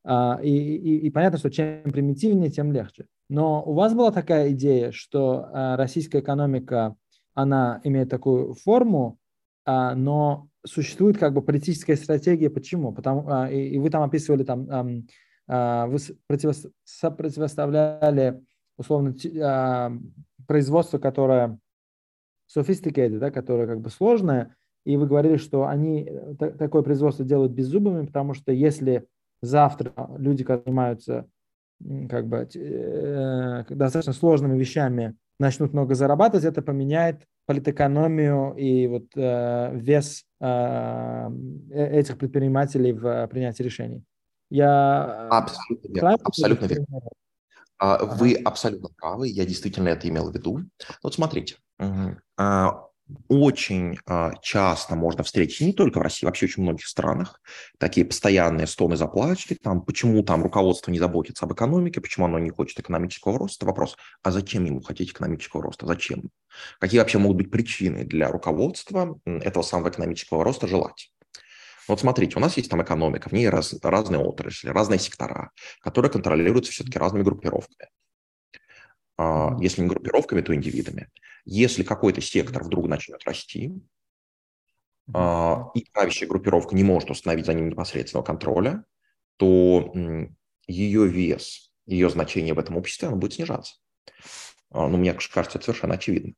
А, и, и, и понятно, что чем примитивнее, тем легче. Но у вас была такая идея, что а, российская экономика, она имеет такую форму, а, но существует как бы политическая стратегия. Почему? Потому, и, и вы там описывали, там, вы противоставляли условно производство, которое sophisticated, да, которое как бы сложное, и вы говорили, что они э, такое производство делают беззубыми, потому что если завтра люди, которые занимаются как бы э, достаточно сложными вещами, начнут много зарабатывать, это поменяет политэкономию и вот э, вес э, э этих предпринимателей в э, принятии решений. Я абсолютно верно. Абсолютно верно. А, вы абсолютно правы, я действительно это имел в виду. Вот смотрите, очень а, часто можно встретить, не только в России, вообще очень многих странах, такие постоянные стоны заплачки, там, почему там руководство не заботится об экономике, почему оно не хочет экономического роста. Вопрос, а зачем ему хотеть экономического роста? Зачем? Какие вообще могут быть причины для руководства этого самого экономического роста желать? Вот смотрите, у нас есть там экономика, в ней раз, разные отрасли, разные сектора, которые контролируются все-таки разными группировками. А, если не группировками, то индивидами. Если какой-то сектор вдруг начнет расти, и правящая группировка не может установить за ним непосредственного контроля, то ее вес, ее значение в этом обществе оно будет снижаться. А, ну, мне кажется, это совершенно очевидно.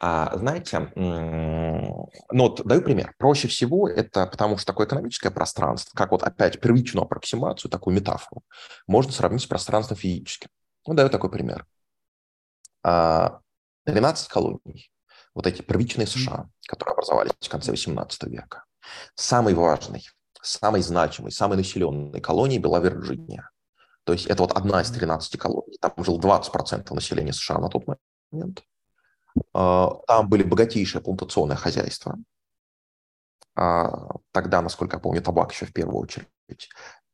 А, знаете, ну вот даю пример. Проще всего это потому что такое экономическое пространство, как вот опять первичную аппроксимацию, такую метафору, можно сравнить с пространством физическим. Ну, даю такой пример. 12 а, колоний, вот эти первичные США, которые образовались в конце 18 века. Самый важный, самый значимый, самой населенной колонией была Вирджиния. То есть это вот одна из 13 колоний, там жил 20% населения США на тот момент. А, там были богатейшие плантационные хозяйства. А, тогда, насколько я помню, табак еще в первую очередь.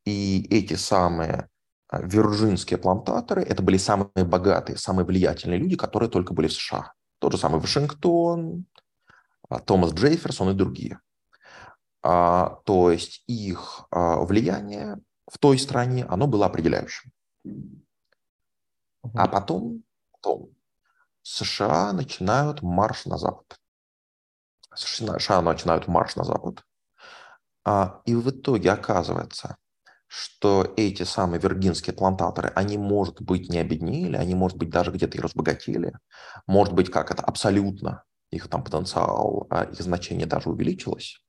И эти самые а, вирджинские плантаторы, это были самые богатые, самые влиятельные люди, которые только были в США. Тот же самый Вашингтон, Томас Джейферсон и другие. То есть их влияние в той стране, оно было определяющим. А потом, потом США начинают марш на запад. США начинают марш на запад. А, и в итоге оказывается, что эти самые виргинские плантаторы, они, может быть, не обеднели, они, может быть, даже где-то и разбогатели. Может быть, как это абсолютно, их там потенциал, а, их значение даже увеличилось.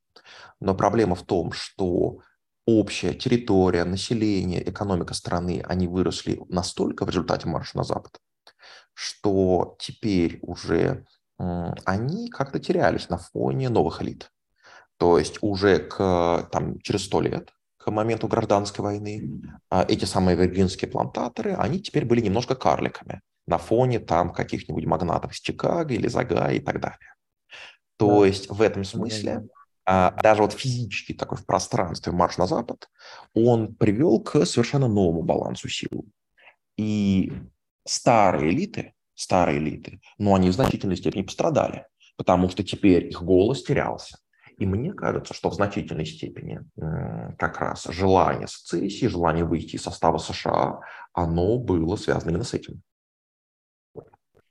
Но проблема в том, что общая территория, население, экономика страны, они выросли настолько в результате марша на Запад, что теперь уже они как-то терялись на фоне новых элит. То есть уже к, там, через сто лет, к моменту гражданской войны, а, эти самые виргинские плантаторы, они теперь были немножко карликами на фоне там каких-нибудь магнатов из Чикаго или Зага и так далее. То да. есть в этом смысле а, даже вот физически такой в пространстве марш на запад, он привел к совершенно новому балансу сил. И старые элиты, старые элиты, но они в значительной степени пострадали, потому что теперь их голос терялся. И мне кажется, что в значительной степени как раз желание сецессии, желание выйти из состава США, оно было связано именно с этим.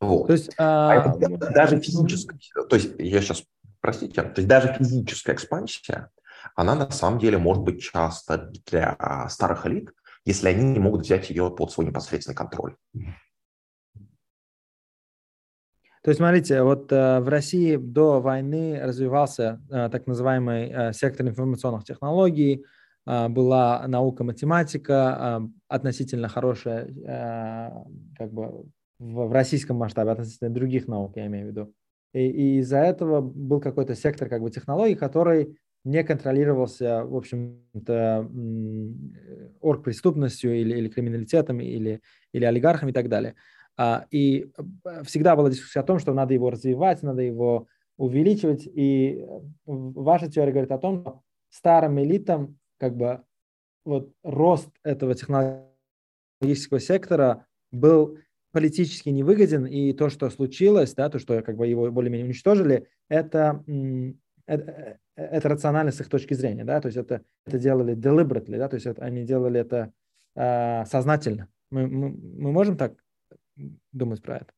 Вот. То есть, а... а это даже физическое, то есть я сейчас простите, то есть даже физическая экспансия, она на самом деле может быть часто для старых элит, если они не могут взять ее под свой непосредственный контроль. То есть, смотрите, вот э, в России до войны развивался э, так называемый э, сектор информационных технологий, была наука математика, относительно хорошая, как бы в российском масштабе, относительно других наук, я имею в виду. И, и из-за этого был какой-то сектор как бы технологий, который не контролировался, в общем-то, оргпреступностью или, или криминалитетом, или, или олигархами и так далее. А, и э, всегда была дискуссия о том, что надо его развивать, надо его увеличивать. И ваша теория говорит о том, что старым элитам как бы вот рост этого технологического сектора был политически невыгоден, и то, что случилось, да, то, что как бы его более-менее уничтожили, это, это, э, это рационально с их точки зрения, да, то есть это, это делали deliberately, да, то есть это, они делали это э, сознательно. Мы, мы, мы можем так думать про это?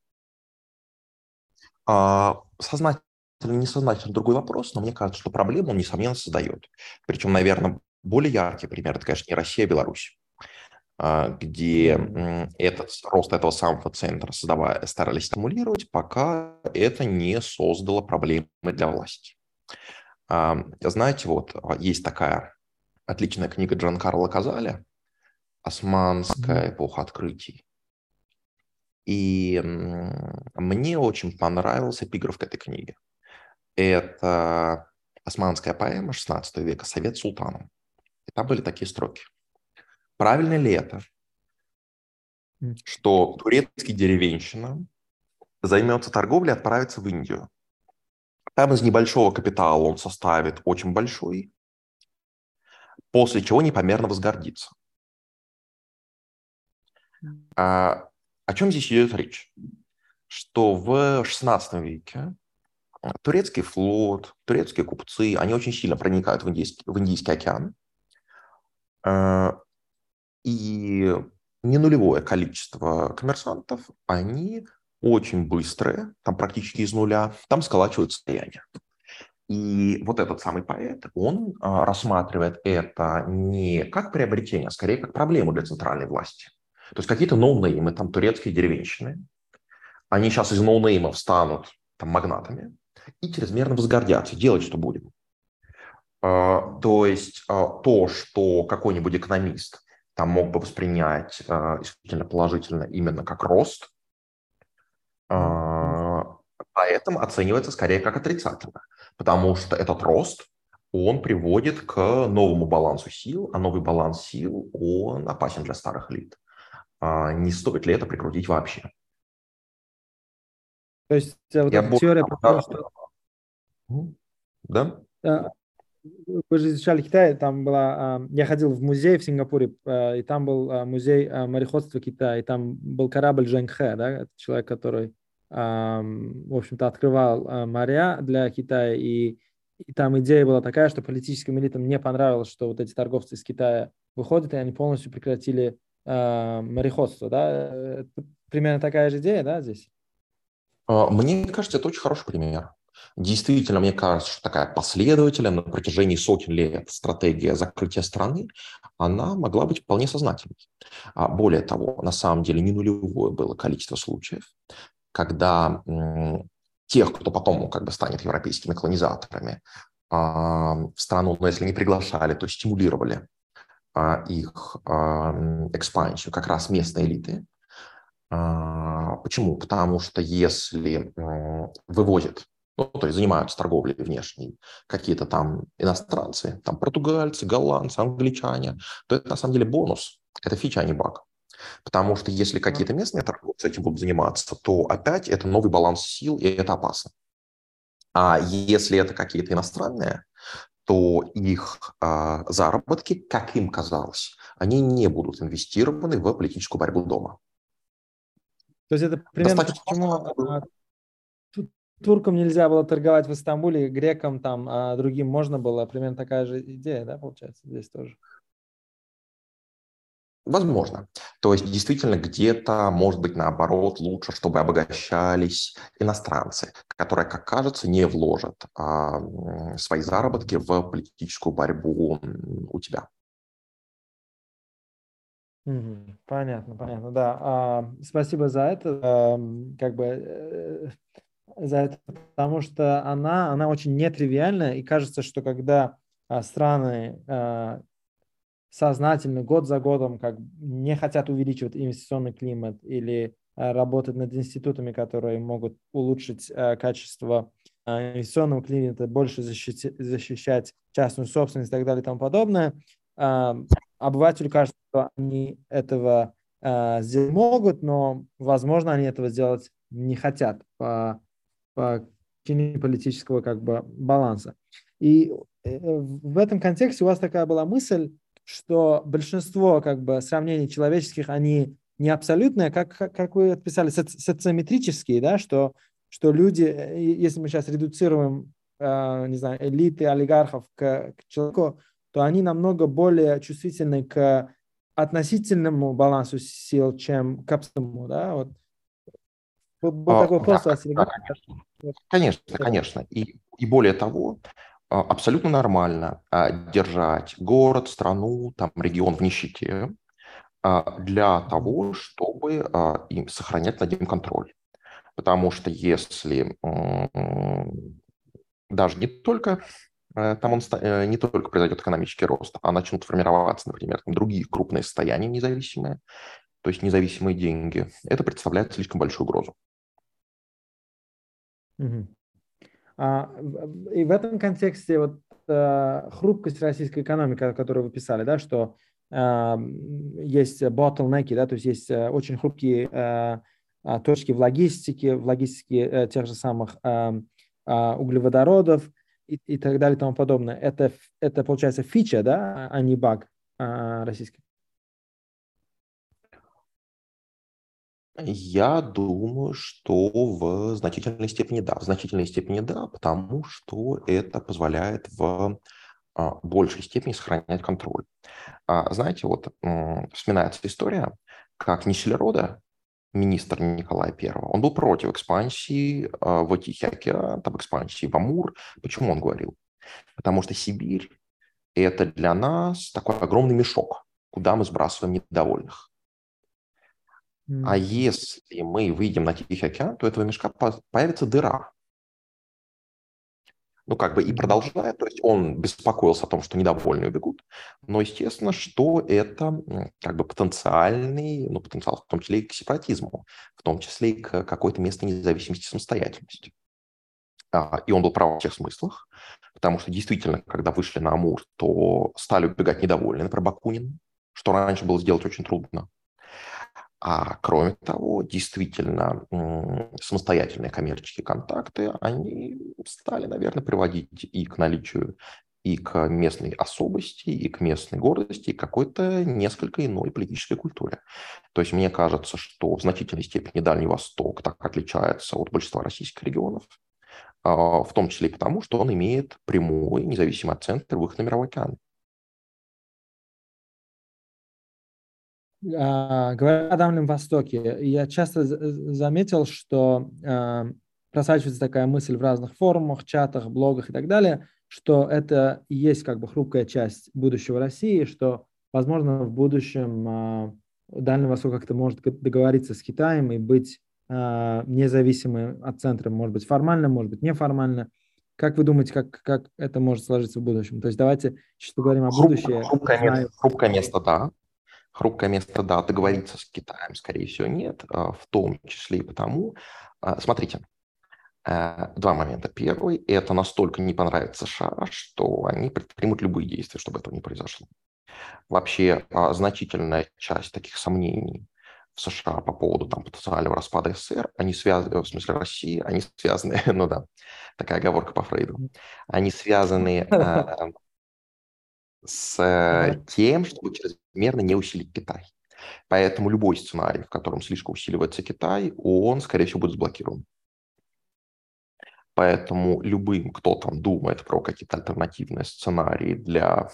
А, сознательно, несознательно другой вопрос, но мне кажется, что проблему он, несомненно, создает. Причем, наверное, более яркий пример – это, конечно, не Россия, а Беларусь. А, где этот, рост этого самого центра создавая, старались стимулировать, пока это не создало проблемы для власти. А, знаете, вот а, есть такая отличная книга Джан Карла Казаля «Османская эпоха открытий». И мне очень понравился эпиграф к этой книге. Это османская поэма 16 века «Совет султаном». И там были такие строки. Правильно ли это, что турецкий деревенщина займется торговлей и отправится в Индию? Там из небольшого капитала он составит очень большой, после чего непомерно возгордится. А, о чем здесь идет речь? Что в XVI веке турецкий флот, турецкие купцы, они очень сильно проникают в Индийский, в Индийский океан, а, и не нулевое количество коммерсантов, они очень быстрые, там практически из нуля, там сколачивают состояние. И вот этот самый поэт, он а, рассматривает это не как приобретение, а скорее как проблему для центральной власти. То есть какие-то ноунеймы, там турецкие деревенщины, они сейчас из ноунеймов станут там, магнатами и чрезмерно возгордятся, делать что будем. А, то есть а, то, что какой-нибудь экономист там мог бы воспринять а, исключительно положительно именно как рост, поэтому оценивается скорее как отрицательно, потому что этот рост, он приводит к новому балансу сил, а новый баланс сил, он опасен для старых элит. Не стоит ли это прикрутить вообще? То есть э, вот Я эта теория про то, что... Да? Вы же изучали Китай, там была... А, я ходил в музей в Сингапуре, а, и там был а, музей мореходства Китая, и там был корабль Жэньхэ, да, это человек, который, в общем-то, открывал моря для Китая, и, и там идея была такая, что политическим элитам не понравилось, что вот эти торговцы из Китая выходят, и они полностью прекратили мореходство, да? Примерно такая же идея, да, здесь? Мне кажется, это очень хороший пример. Действительно, мне кажется, что такая последовательная на протяжении сотен лет стратегия закрытия страны, она могла быть вполне сознательной. А более того, на самом деле не нулевое было количество случаев, когда тех, кто потом ну, как бы станет европейскими колонизаторами, а, в страну, но если не приглашали, то стимулировали их экспансию как раз местные элиты. Почему? Потому что если вывозят ну, то есть занимаются торговлей внешней, какие-то там иностранцы, там португальцы, голландцы, англичане, то это на самом деле бонус, это фича, а не баг. Потому что если какие-то местные торговцы этим будут заниматься, то опять это новый баланс сил, и это опасно. А если это какие-то иностранные, то их а, заработки, как им казалось, они не будут инвестированы в политическую борьбу дома. То есть это примерно Достаточно почему туркам нельзя было торговать в Истамбуле, грекам там, а другим можно было. Примерно такая же идея, да, получается, здесь тоже. Возможно. То есть действительно где-то, может быть, наоборот, лучше, чтобы обогащались иностранцы, которые, как кажется, не вложат а, свои заработки в политическую борьбу у тебя. Понятно, понятно, да. А, спасибо за это. Как бы э, за это, потому что она, она очень нетривиальна, и кажется, что когда а, страны а, сознательно год за годом как не хотят увеличивать инвестиционный климат или а, работать над институтами, которые могут улучшить а, качество а, инвестиционного климата, больше защищать, защищать частную собственность и так далее и тому подобное, обывателю кажется, что они этого сделать могут, но, возможно, они этого сделать не хотят по по политического как бы баланса. И э, в этом контексте у вас такая была мысль, что большинство как бы сравнений человеческих, они не абсолютные, как, как вы отписали, соци социометрические, да, что, что люди, э, если мы сейчас редуцируем, э, не знаю, элиты олигархов к, к человеку, то они намного более чувствительны к относительному балансу сил, чем к абсолютному, да, вот. Был такой вопрос да, да, конечно, конечно, конечно. И, и более того, а, абсолютно нормально а, держать город, страну, там, регион в нищете а, для того, чтобы им сохранять над ним контроль. Потому что если даже не только э, там он э, не только произойдет экономический рост, а начнут формироваться, например, там другие крупные состояния независимые, то есть независимые деньги, это представляет слишком большую угрозу. Угу. А, и в этом контексте вот а, хрупкость российской экономики, которую вы писали, да, что а, есть bottleneck, да, то есть есть а, очень хрупкие а, точки в логистике, в логистике тех же самых а, углеводородов и, и так далее и тому подобное. Это, это получается фича, да, а не баг а, Я думаю, что в значительной степени да. В значительной степени да, потому что это позволяет в а, большей степени сохранять контроль. А, знаете, вот вспоминается история, как Неселерода, министр Николая I, он был против экспансии а, в Тихий океан, там экспансии в Амур. Почему он говорил? Потому что Сибирь – это для нас такой огромный мешок, куда мы сбрасываем недовольных. А если мы выйдем на Тихий океан, то этого мешка появится дыра, Ну, как бы и продолжает, то есть он беспокоился о том, что недовольные убегут, но естественно, что это как бы потенциальный, ну, потенциал в том числе и к сепаратизму, в том числе и к какой-то местной независимости, самостоятельности. А, и он был прав во всех смыслах, потому что действительно, когда вышли на Амур, то стали убегать недовольные, например, Бакунин, что раньше было сделать очень трудно. А кроме того, действительно, самостоятельные коммерческие контакты, они стали, наверное, приводить и к наличию и к местной особости, и к местной гордости, и какой-то несколько иной политической культуре. То есть мне кажется, что в значительной степени Дальний Восток так отличается от большинства российских регионов, а, в том числе и потому, что он имеет прямой независимый центр выхода на мировой океан. Говоря о Дальнем Востоке, я часто заметил, что а, просачивается такая мысль в разных форумах, чатах, блогах и так далее, что это и есть как бы хрупкая часть будущего России, что, возможно, в будущем а, Дальний Восток как-то может договориться с Китаем и быть независимым от центра, может быть, формально, может быть, неформально. Как вы думаете, как, как это может сложиться в будущем? То есть давайте сейчас поговорим о будущем. Хрупкое, хрупкое место, да. Хрупкое место, да, договориться с Китаем, скорее всего, нет, а, в том числе и потому. А, смотрите, э, два момента. Первый – это настолько не понравится США, что они предпримут любые действия, чтобы этого не произошло. Вообще, а, значительная часть таких сомнений в США по поводу там, потенциального распада СССР, они связаны, в смысле России, они связаны, ну да, такая оговорка по Фрейду, они связаны с э, тем, чтобы чрезмерно не усилить Китай. Поэтому любой сценарий, в котором слишком усиливается Китай, он, скорее всего, будет заблокирован. Поэтому любым, кто там думает про какие-то альтернативные сценарии для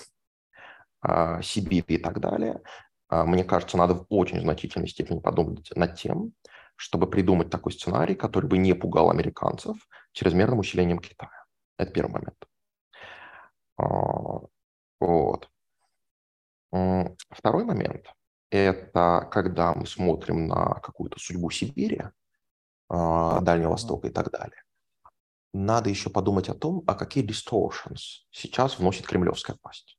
э, Сибири и так далее, э, мне кажется, надо в очень значительной степени подумать над тем, чтобы придумать такой сценарий, который бы не пугал американцев чрезмерным усилением Китая. Это первый момент. Вот. Второй момент – это когда мы смотрим на какую-то судьбу Сибири, а, Дальнего Востока и так далее. Надо еще подумать о том, а какие distortions сейчас вносит кремлевская власть.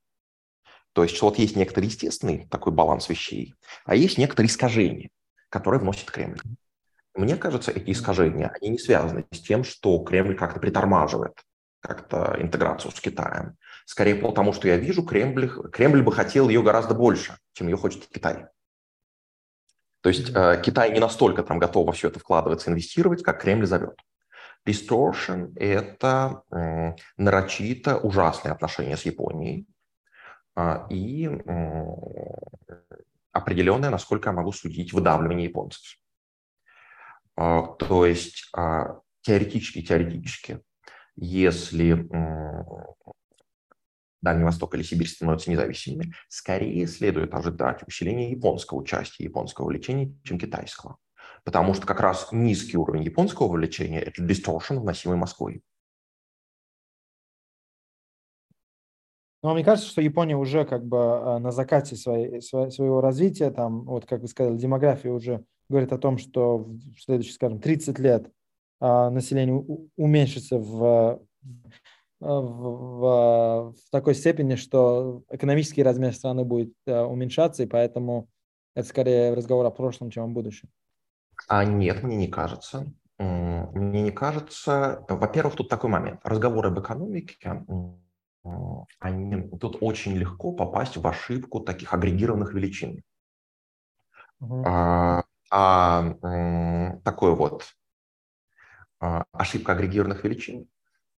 То есть вот есть некоторый естественный такой баланс вещей, а есть некоторые искажения, которые вносит Кремль. Мне кажется, эти искажения, они не связаны с тем, что Кремль как-то притормаживает как-то интеграцию с Китаем. Скорее потому, что я вижу, Кремль, Кремль бы хотел ее гораздо больше, чем ее хочет Китай. То есть э, Китай не настолько там готов во все это вкладываться, инвестировать, как Кремль зовет. Distortion – это э, нарочито ужасные отношения с Японией э, и э, определенное, насколько я могу судить, выдавливание японцев. Э, то есть э, теоретически, теоретически если Дальний Восток или Сибирь становятся независимыми, скорее следует ожидать усиления японского участия, японского вовлечения, чем китайского. Потому что как раз низкий уровень японского вовлечения – это distortion, вносимый Москвой. Но мне кажется, что Япония уже как бы а, на закате своей, своего развития, там, вот как вы сказали, демография уже говорит о том, что в следующие, скажем, 30 лет а, население уменьшится в, в, в, в такой степени, что экономический размер страны будет а, уменьшаться, и поэтому это скорее разговор о прошлом, чем о будущем. А нет, мне не кажется. Мне не кажется. Во-первых, тут такой момент. Разговоры об экономике, они, тут очень легко попасть в ошибку таких агрегированных величин. Угу. А, а такой вот а, ошибка агрегированных величин,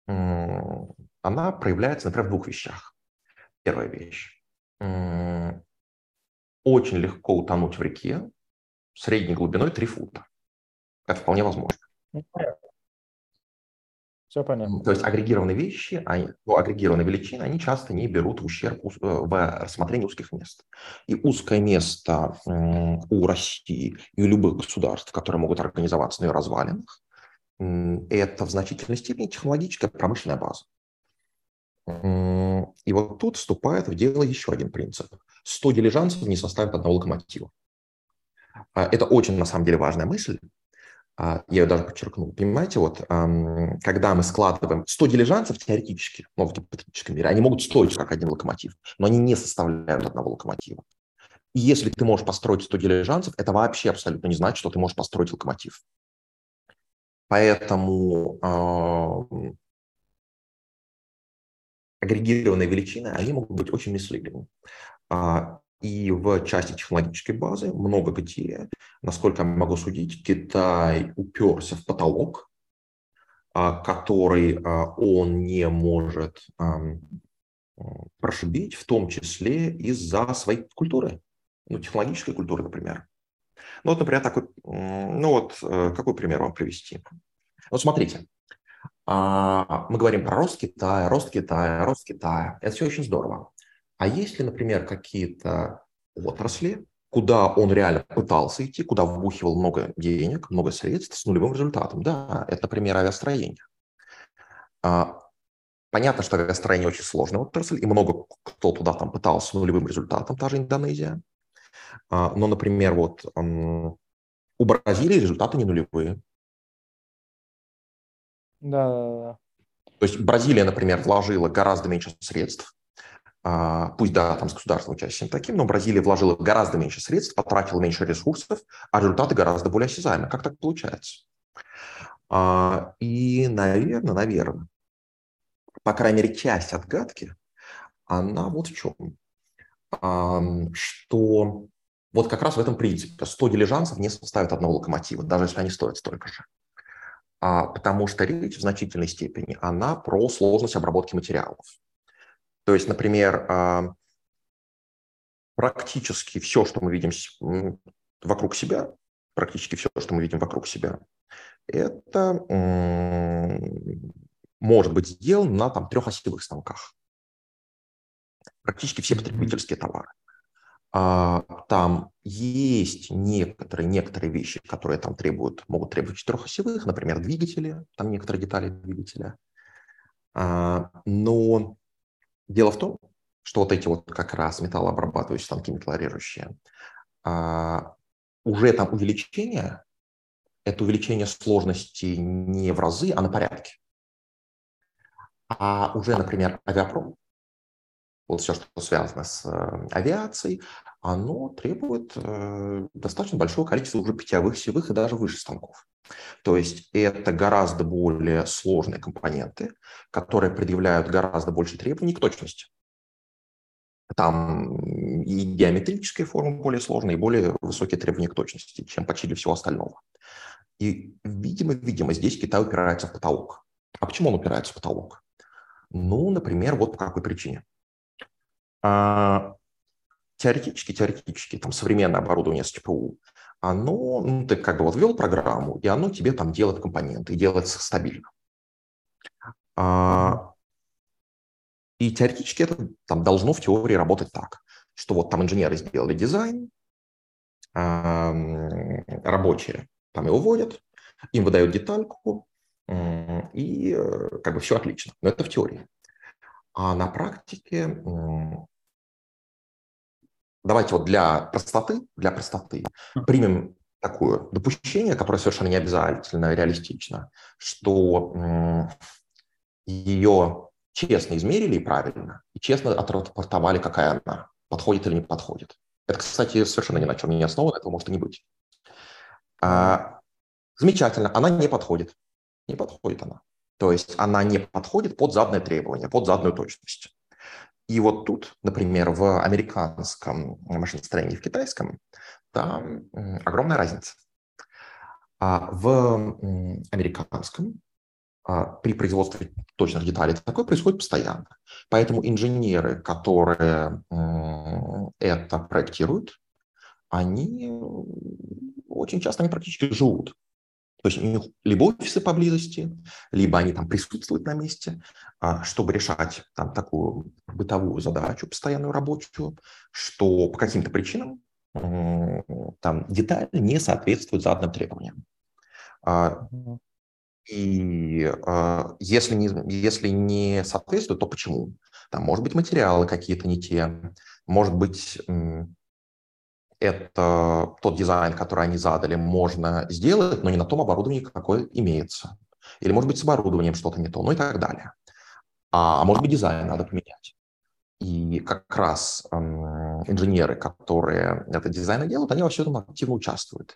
она проявляется, например, в двух вещах. Первая вещь. Очень легко утонуть в реке средней глубиной 3 фута. Это вполне возможно. Ну, Все понятно. То есть агрегированные вещи, они, ну, агрегированные величины, они часто не берут в ущерб э, в рассмотрении узких мест. И узкое место у России и у любых государств, которые могут организоваться на ее развалинах, это в значительной степени технологическая промышленная база. И вот тут вступает в дело еще один принцип. 100 дилижансов не составят одного локомотива. А, это очень, на самом деле, важная мысль, я ее даже подчеркнул. Понимаете, вот когда мы складываем 100 дилижансов теоретически, ну, в гипотетическом мире, они могут стоить как один локомотив, но они не составляют одного локомотива. И если ты можешь построить 100 дилижансов, это вообще абсолютно не значит, что ты можешь построить локомотив. Поэтому э, агрегированные величины, они могут быть очень misleading. А, и в части технологической базы много где, насколько я могу судить, Китай уперся в потолок, а, который а, он не может прошибить, в том числе из-за своей культуры, ну, технологической культуры, например. Ну, вот, например, такой, ну вот, э, какой пример вам привести? Вот смотрите, мы говорим про рост Китая, рост Китая, рост Китая. Это все очень здорово. А есть ли, например, какие-то отрасли, куда он реально пытался идти, куда вбухивал много денег, много средств с нулевым результатом? Да, это, например, авиастроение. А, понятно, что авиастроение очень сложная отрасль, и много кто туда там пытался с нулевым результатом, та же Индонезия. А, но, например, вот у Бразилии результаты не нулевые. Да, да, да. То есть Бразилия, например, вложила гораздо меньше средств, а, пусть да, там с государственным участием таким, но Бразилия вложила гораздо меньше средств, потратила меньше ресурсов, а результаты гораздо более осязаемы. Как так получается? А, и, наверное, наверное, по крайней мере, часть отгадки, она вот в чем. Что вот как раз в этом принципе 100 дилижансов не составят одного локомотива, даже если они стоят столько же. А, потому что речь в значительной степени, она про сложность обработки материалов. То есть, например, а, практически все, что мы видим вокруг себя, практически все, что мы видим вокруг себя, это может быть сделано на там, трехосевых станках. Практически все потребительские товары. А, там есть некоторые, некоторые вещи, которые там требуют, могут требовать четырехосевых, например, двигатели, там некоторые детали двигателя. А, но Дело в том, что вот эти вот как раз металлообрабатывающие станки, металлорирующие, а, уже там увеличение, это увеличение сложности не в разы, а на порядке. А уже, например, авиапром, вот все, что связано с э, авиацией, оно требует э, достаточно большого количества уже питьевых, севых и даже выше станков. То есть это гораздо более сложные компоненты, которые предъявляют гораздо больше требований к точности. Там и геометрическая форма более сложная, и более высокие требования к точности, чем почти всего остального. И, видимо, видимо, здесь Китай упирается в потолок. А почему он упирается в потолок? Ну, например, вот по какой причине. А, теоретически, теоретически, там современное оборудование с ЧПУ, оно, ну, ты как бы вот ввел программу, и оно тебе там делает компоненты, и делает стабильно. А, и теоретически это там должно в теории работать так, что вот там инженеры сделали дизайн, рабочие там его вводят, им выдают детальку, и э, как бы все отлично. Но это в теории. А на практике давайте вот для простоты, для простоты примем такое допущение, которое совершенно не обязательно реалистично, что ее честно измерили и правильно, и честно отрапортовали, какая она, подходит или не подходит. Это, кстати, совершенно ни на чем не основано, этого может и не быть. А, замечательно, она не подходит. Не подходит она. То есть она не подходит под заданное требование, под заданную точность. И вот тут, например, в американском машиностроении, в китайском, там огромная разница. А в американском а, при производстве точных деталей такое происходит постоянно. Поэтому инженеры, которые это проектируют, они очень часто, они практически живут то есть у них либо офисы поблизости, либо они там присутствуют на месте, а, чтобы решать там такую бытовую задачу, постоянную рабочую, что по каким-то причинам там детали не соответствуют заданным требованиям. А, и а, если не, если не соответствует, то почему? Там, может быть, материалы какие-то не те, может быть, это тот дизайн, который они задали, можно сделать, но не на том оборудовании, какое имеется. Или, может быть, с оборудованием что-то не то, ну и так далее. А, а может быть, дизайн надо поменять. И как раз э, инженеры, которые этот дизайн делают, они во всем этом активно участвуют.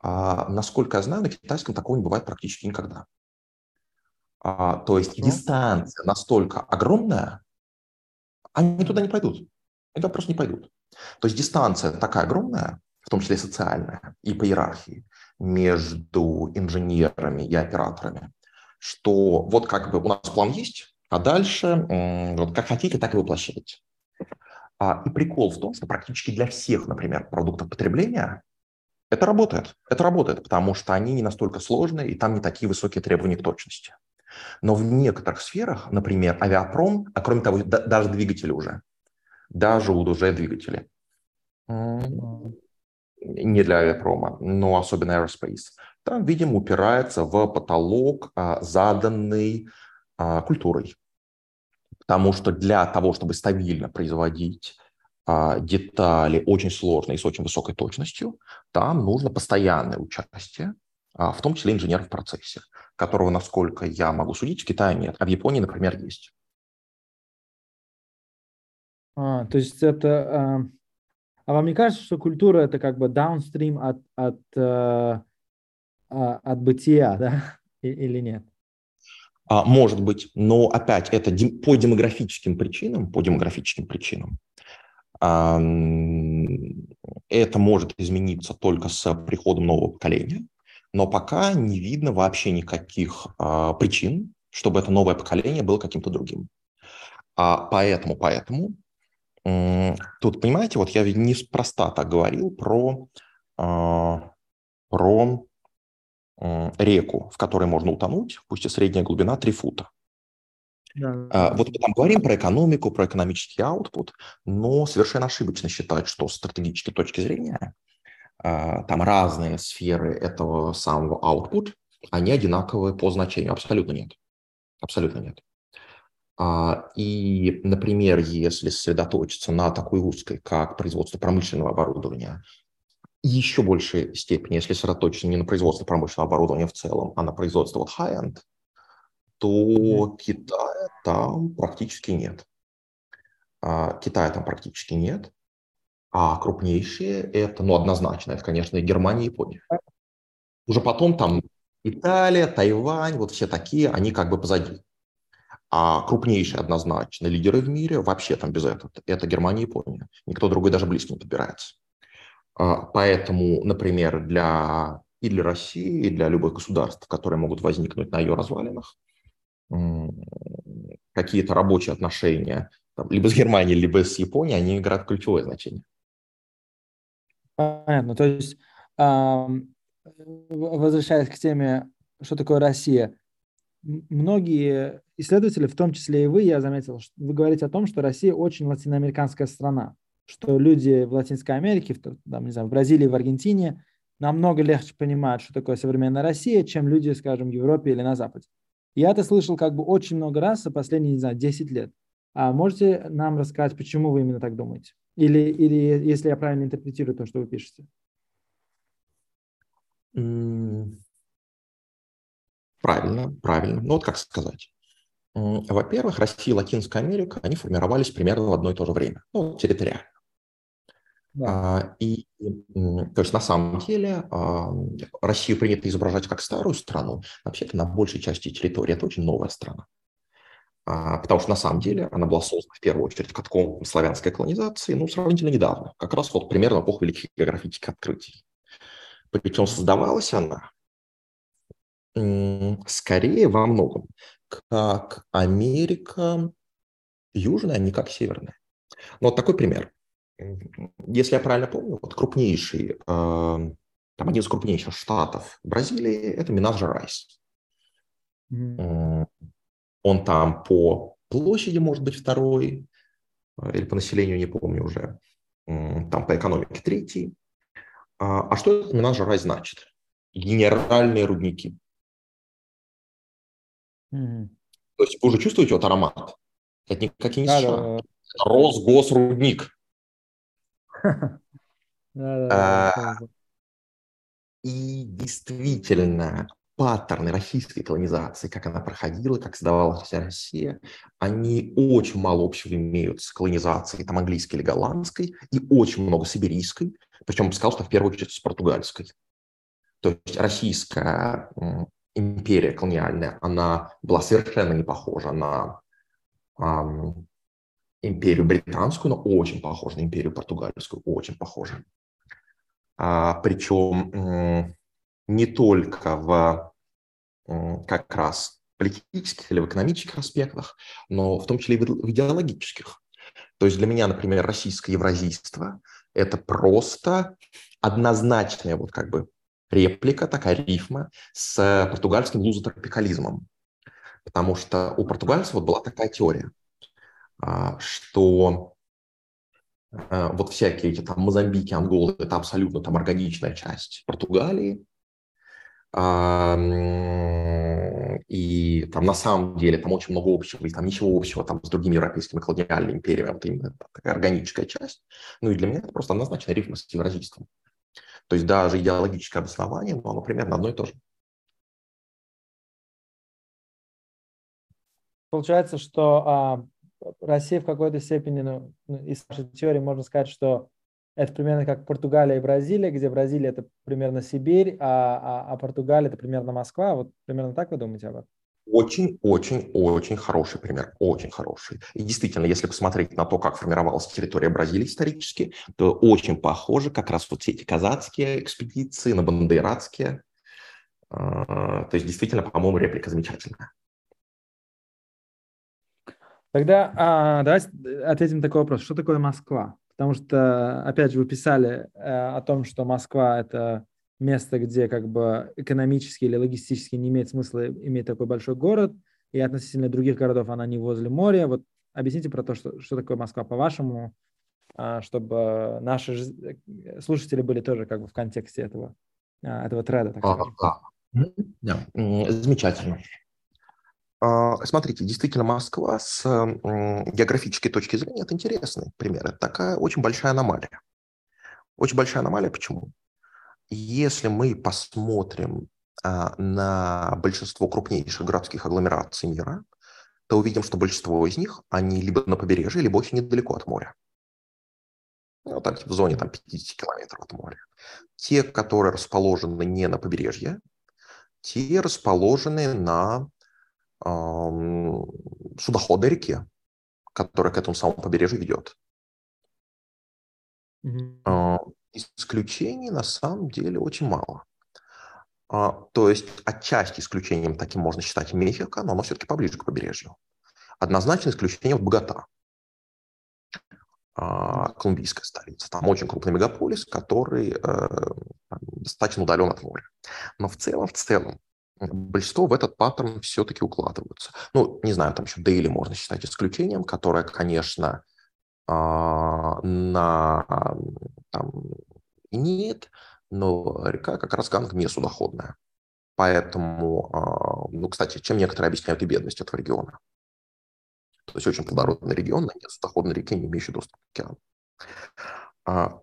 А, насколько я знаю, на китайском такого не бывает практически никогда. А, то есть ну. дистанция настолько огромная, они туда не пойдут. Они туда просто не пойдут. То есть дистанция такая огромная, в том числе социальная и по иерархии, между инженерами и операторами, что вот как бы у нас план есть, а дальше вот как хотите, так и воплощайте. А, и прикол в том, что практически для всех, например, продуктов потребления это работает. Это работает, потому что они не настолько сложные, и там не такие высокие требования к точности. Но в некоторых сферах, например, авиапром, а кроме того, да, даже двигатели уже, даже уже двигатели, не для авиапрома, но особенно aerospace, там, видимо, упирается в потолок, а, заданный а, культурой. Потому что для того, чтобы стабильно производить а, детали очень сложные и с очень высокой точностью, там нужно постоянное участие, в том числе инженеров в процессе, которого, насколько я могу судить, в Китае нет, а в Японии, например, есть. А, то есть это а вам не кажется, что культура это как бы даунстрим от, от, э, а, от бытия, да? Или нет? А, может быть, но опять это по демографическим причинам, по демографическим причинам. Это может измениться только с приходом нового поколения, но пока не видно вообще никаких а, причин, чтобы это новое поколение было каким-то другим. А поэтому, поэтому Тут, понимаете, вот я ведь неспроста так говорил про, а, про реку, в которой можно утонуть, пусть и средняя глубина 3 фута. Да. А, вот мы там говорим про экономику, про экономический output, но совершенно ошибочно считать, что с стратегической точки зрения а, там разные сферы этого самого output, они одинаковые по значению. Абсолютно нет. Абсолютно нет. А, и, например, если сосредоточиться на такой узкой, как производство промышленного оборудования, еще большей степени, если сосредоточиться не на производство промышленного оборудования в целом, а на производство вот high-end, то mm-hmm. Китая там практически нет. А, Китая там практически нет. А крупнейшие это, ну, однозначно, это, конечно, Германия, и Япония. Уже потом там Италия, Тайвань, вот все такие, они как бы позади. А крупнейшие однозначно лидеры в мире вообще там без этого. Это Германия и Япония. Никто другой даже близко не подбирается. А, поэтому, например, для, и для России, и для любых государств, которые могут возникнуть на ее развалинах, какие-то рабочие отношения там, либо с Германией, либо с Японией, они играют ключевое значение. Понятно. То есть, возвращаясь к теме, что такое Россия, многие исследователи, в том числе и вы, я заметил, что вы говорите о том, что Россия очень латиноамериканская страна, что люди в Латинской Америке, в, там, не знаю, в Бразилии, в Аргентине намного легче понимают, что такое современная Россия, чем люди, скажем, в Европе или на Западе. Я это слышал как бы очень много раз за последние, не знаю, 10 лет. А можете нам рассказать, почему вы именно так думаете? Или, или если я правильно интерпретирую то, что вы пишете? Правильно, правильно. Ну вот как сказать. Во-первых, Россия и Латинская Америка, они формировались примерно в одно и то же время, ну, территориально. Да. А, и, то есть, на самом деле, Россию принято изображать как старую страну, вообще-то на большей части территории это очень новая страна. А, потому что на самом деле она была создана в первую очередь катком славянской колонизации, ну, сравнительно недавно, как раз вот примерно в эпоху великих географических открытий. Причем создавалась она скорее во многом как Америка южная, а не как северная. Ну, вот такой пример. Если я правильно помню, вот крупнейший, там один из крупнейших штатов Бразилии – это Минас-Жерайс. Mm-hmm. Он там по площади может быть второй, э, или по населению, не помню уже. Там по экономике третий. А, а что это Минас-Жерайс значит? Генеральные рудники. Mm-hmm. То есть вы уже чувствуете вот аромат? Это никакие не да, США. Да, да. Это Росгосрудник. А, и действительно, паттерны российской колонизации, как она проходила, как создавалась вся Россия, они очень мало общего имеют с колонизацией там, английской или голландской, и очень много с иберийской, причем я бы сказал, что в первую очередь с португальской. То есть российская империя колониальная, она была совершенно не похожа на эм, империю британскую, но очень похожа на империю португальскую, очень похожа. А, причем не только в как раз политических или в экономических аспектах, но в том числе и в идеологических. То есть для меня, например, российское евразийство – это просто однозначная вот как бы реплика, такая рифма с португальским лузотропикализмом. Потому что у португальцев вот была такая теория, а, что а, вот всякие эти там Мозамбики, Анголы – это абсолютно там органичная часть Португалии, и там на самом деле там очень много общего, и там ничего общего там с другими европейскими колониальными империями, это именно такая органическая часть. Ну и для меня это просто однозначно рифма с евразийством. То есть даже идеологическое обоснование, но оно примерно одно и то же. Получается, что а, Россия в какой-то степени, ну, ну из нашей теории можно сказать, что это примерно как Португалия и Бразилия, где Бразилия это примерно Сибирь, а, а, а Португалия это примерно Москва. Вот примерно так вы думаете об этом? Очень-очень-очень хороший пример, очень хороший. И действительно, если посмотреть на то, как формировалась территория Бразилии исторически, то очень похоже как раз вот все эти казацкие экспедиции, на бандейратские. А, то есть действительно, по-моему, реплика замечательная. Тогда а, давайте ответим на такой вопрос. Что такое Москва? Потому что, опять же, вы писали э, о том, что Москва – это место, где как бы экономически или логистически не имеет смысла иметь такой большой город, и относительно других городов она не возле моря. Вот объясните про то, что, что такое Москва по-вашему, э, чтобы наши э, слушатели были тоже как бы в контексте этого, э, этого треда. Так а, да. Замечательно. А, смотрите, действительно, Москва с географической точки зрения – это интересный пример. Это такая очень большая аномалия. Очень большая аномалия почему? Если мы посмотрим а, на большинство крупнейших городских агломераций мира, то увидим, что большинство из них, они либо на побережье, либо очень недалеко от моря. Ну, типа, в зоне там, 50 километров от моря. Те, которые расположены не на побережье, те расположены на судоходной реке, которая к этому самому побережью ведет. Mm-hmm. Исключений на самом деле очень мало. А, то есть отчасти исключением таким можно считать Мехико, но оно все-таки поближе к побережью. Однозначно исключение вот Богата, а, колумбийская столица. Там очень крупный мегаполис, который э, достаточно удален от моря. Но в целом, в целом, большинство в этот паттерн все-таки укладываются. Ну, не знаю, там еще Дейли можно считать исключением, которое, конечно, на там, нет, но река как раз Ганг судоходная. Поэтому, а, ну, кстати, чем некоторые объясняют и бедность этого региона. То есть очень плодородный регион, но нет судоходной реки, не имеющей доступа к океану. А,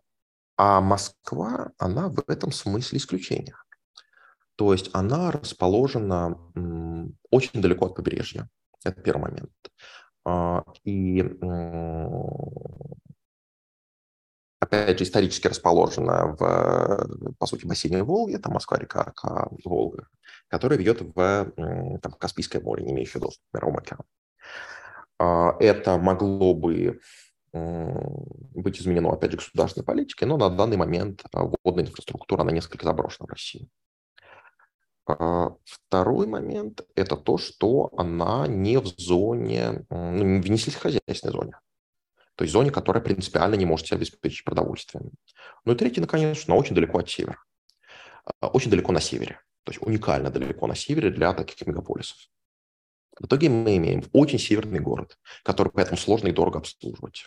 а Москва, она в этом смысле исключение. То есть она расположена очень далеко от побережья. Это первый момент. А, и опять же, исторически расположена в, по сути, бассейне Волги, там Москва-река, Волга, которая ведет в там, Каспийское море, не имеющее доступа к Мировому океану. А, это могло бы быть изменено, опять же, государственной политикой, но на данный момент водная инфраструктура, она несколько заброшена в России. А, второй момент – это то, что она не в зоне, ну, в сельскохозяйственной зоне. То есть зоне, которая принципиально не может себя обеспечить продовольствием. Ну и третий, наконец, она очень далеко от севера. А, очень далеко на севере. То есть уникально далеко на севере для таких мегаполисов. В итоге мы имеем очень северный город, который поэтому сложно и дорого обслуживать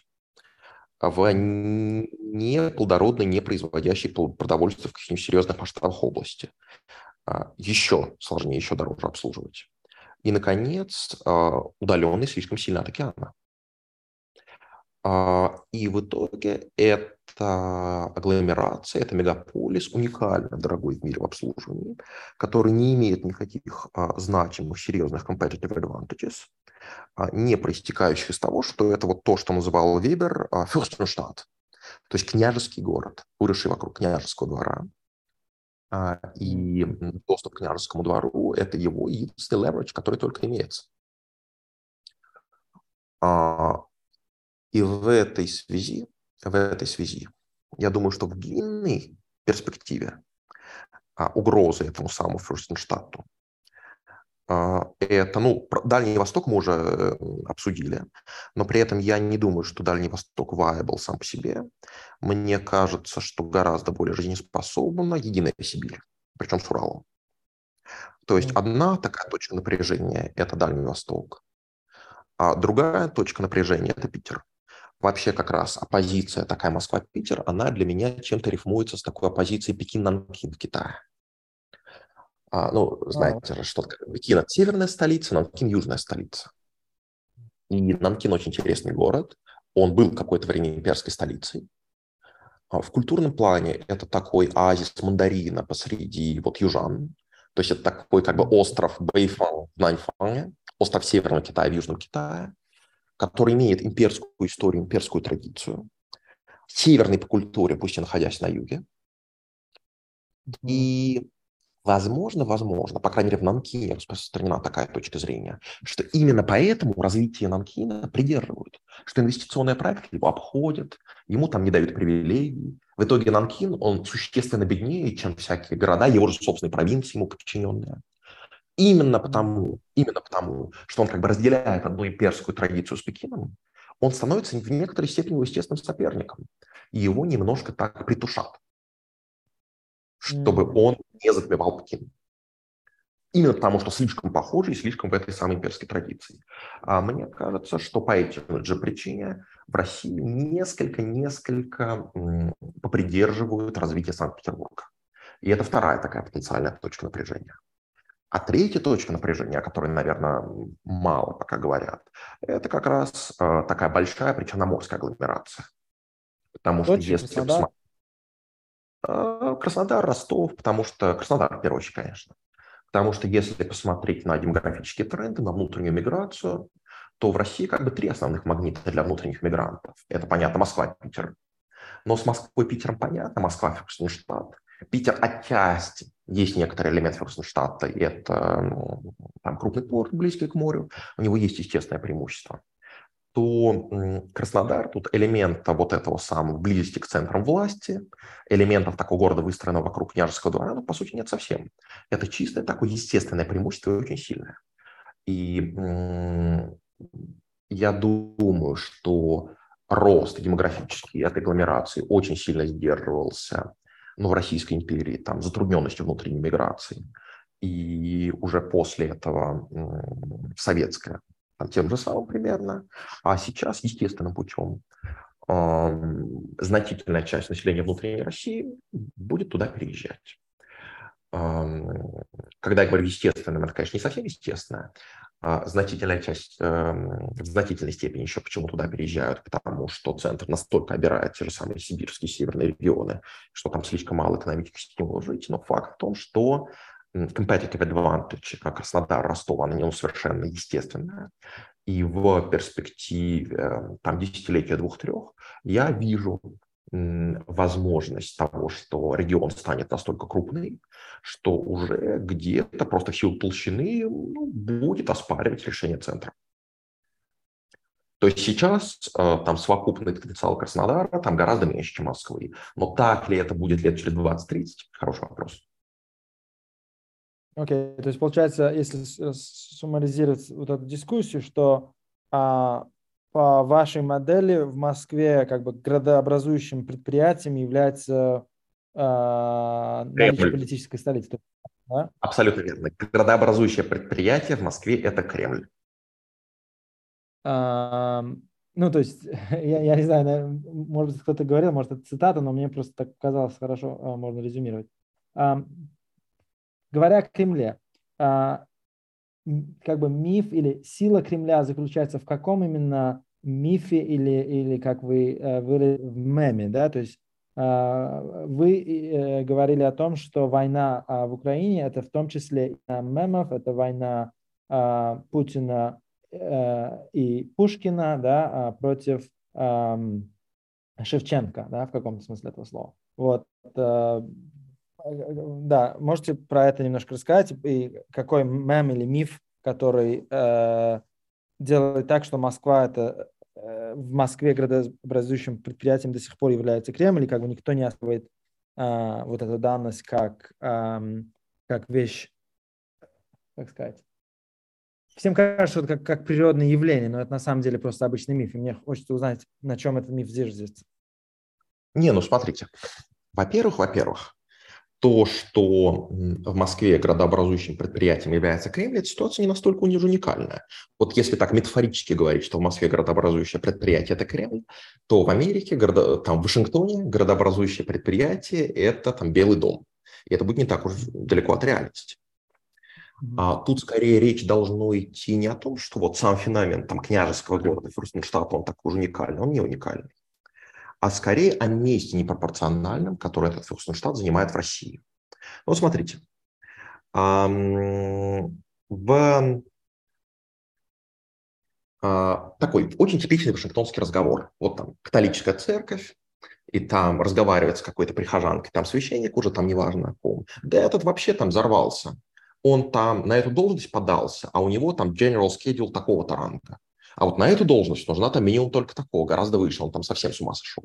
в неплодородной, не производящей продовольствие в каких-нибудь серьезных масштабах области. А, еще сложнее, еще дороже обслуживать. И, наконец, а, удаленный слишком сильно от океана. А, и в итоге это агломерация, это мегаполис, уникально дорогой в мире в обслуживании, который не имеет никаких значимых, серьезных competitive advantages, не проистекающих из того, что это вот то, что называл Вебер Fürstenstadt, то есть княжеский город, выросший вокруг княжеского двора. А, и доступ к княжескому двору – это его единственный leverage, который только имеется. А, и в этой связи, в этой связи, я думаю, что в длинной перспективе а, угрозы этому самому Фюрстенштадту это, ну, Дальний Восток мы уже э, обсудили, но при этом я не думаю, что Дальний Восток viable сам по себе. Мне кажется, что гораздо более жизнеспособна Единая Сибирь, причем с Уралом. То есть одна такая точка напряжения – это Дальний Восток, а другая точка напряжения – это Питер. Вообще как раз оппозиция такая Москва-Питер, она для меня чем-то рифмуется с такой оппозицией Пекин-Нанкин в Китае. А, ну, знаете же, что Пекин – северная столица, Нанкин – южная столица. И Нанкин очень интересный город. Он был какое-то время имперской столицей. А в культурном плане это такой оазис мандарина посреди вот южан. То есть это такой как бы остров Бэйфан в Наньфане, остров Северного Китая в Южном Китае, который имеет имперскую историю, имперскую традицию, северный по культуре, пусть и находясь на юге. И Возможно, возможно, по крайней мере, в Нанкине распространена такая точка зрения, что именно поэтому развитие Нанкина придерживают, что инвестиционные проекты его обходят, ему там не дают привилегий. В итоге Нанкин, он существенно беднее, чем всякие города, его же собственные провинции ему подчиненные. Именно потому, именно потому, что он как бы разделяет одну имперскую традицию с Пекином, он становится в некоторой степени его естественным соперником. И его немножко так притушат чтобы он не затмевал Пекин. Именно потому, что слишком похожи и слишком в этой самой имперской традиции. А мне кажется, что по этой же причине в России несколько-несколько попридерживают развитие Санкт-Петербурга. И это вторая такая потенциальная точка напряжения. А третья точка напряжения, о которой, наверное, мало пока говорят, это как раз э, такая большая причерноморская агломерация. Потому что если посмотреть а, Краснодар, Ростов, потому что Краснодар, в первую очередь, конечно. Потому что если посмотреть на демографические тренды, на внутреннюю миграцию, то в России как бы три основных магнита для внутренних мигрантов. Это, понятно, Москва, Питер. Но с Москвой, Питером понятно, Москва, Фюрстенштадт. Питер отчасти, есть некоторый элемент Фюрстенштадта, и это ну, там крупный порт, близкий к морю, у него есть естественное преимущество то Краснодар, тут элемента вот этого самого близости к центрам власти, элементов такого города, выстроенного вокруг княжеского двора, ну, по сути, нет совсем. Это чистое такое естественное преимущество и очень сильное. И я думаю, что рост демографический от агломерации очень сильно сдерживался ну, в Российской империи, там, затрудненностью внутренней миграции. И уже после этого советская тем же самым примерно, а сейчас естественным путем значительная часть населения внутренней России будет туда переезжать. Когда я говорю естественным, это, конечно, не совсем естественно. А значительная часть, в значительной степени еще почему туда переезжают, потому что центр настолько обирает те же самые сибирские северные регионы, что там слишком мало экономических стимулов жить. Но факт в том, что competitive advantage, как Краснодар, Ростов, она не совершенно естественная. И в перспективе э, там, десятилетия двух-трех я вижу возможность того, что регион станет настолько крупный, что уже где-то просто в силу толщины ну, будет оспаривать решение центра. То есть сейчас э, там совокупный потенциал Краснодара там гораздо меньше, чем Москвы. Но так ли это будет лет через 20-30? Хороший вопрос. Окей, okay. то есть получается, если суммаризировать вот эту дискуссию, что а, по вашей модели в Москве как бы градообразующим предприятием является а, наличие политической столицы. Да? Абсолютно верно. Градообразующее предприятие в Москве – это Кремль. А, ну, то есть, я, я не знаю, может быть, кто-то говорил, может, это цитата, но мне просто так казалось хорошо, а, можно резюмировать. Говоря о Кремле, а, как бы миф или сила Кремля заключается в каком именно мифе или, или как вы э, выразили, в меме, да, то есть вы говорили о том, что война в Украине это в том числе мемов, это война Путина и Пушкина да, против Шевченко, да, в каком-то смысле этого слова. Вот, да, можете про это немножко рассказать и какой мем или миф, который делает так, что Москва это э, в Москве градообразующим предприятием до сих пор является Кремль, и как бы никто не оставляет а, вот эту данность как, а, как вещь, как сказать. Всем кажется, что это как, как природное явление, но это на самом деле просто обычный миф. И мне хочется узнать, на чем этот миф зиждется. Не, ну смотрите. Во-первых, во-первых, то, что в Москве градообразующим предприятием является Кремль, эта ситуация не настолько уникальная. Вот если так метафорически говорить, что в Москве градообразующее предприятие – это Кремль, то в Америке, там в Вашингтоне градообразующее предприятие – это там Белый дом. И это будет не так уж далеко от реальности. А тут скорее речь должно идти не о том, что вот сам феномен там, княжеского города Фюрстенштадта, он такой уж уникальный, он не уникальный а скорее о месте непропорциональном, которое этот Фюрстенштадт занимает в России. Вот смотрите, в а, такой очень типичный вашингтонский разговор. Вот там католическая церковь, и там разговаривает с какой-то прихожанкой, там священник уже там неважно ком. Да этот вообще там взорвался. Он там на эту должность подался, а у него там general schedule такого-то ранга. А вот на эту должность нужна там минимум только такого, гораздо выше, он там совсем с ума сошел.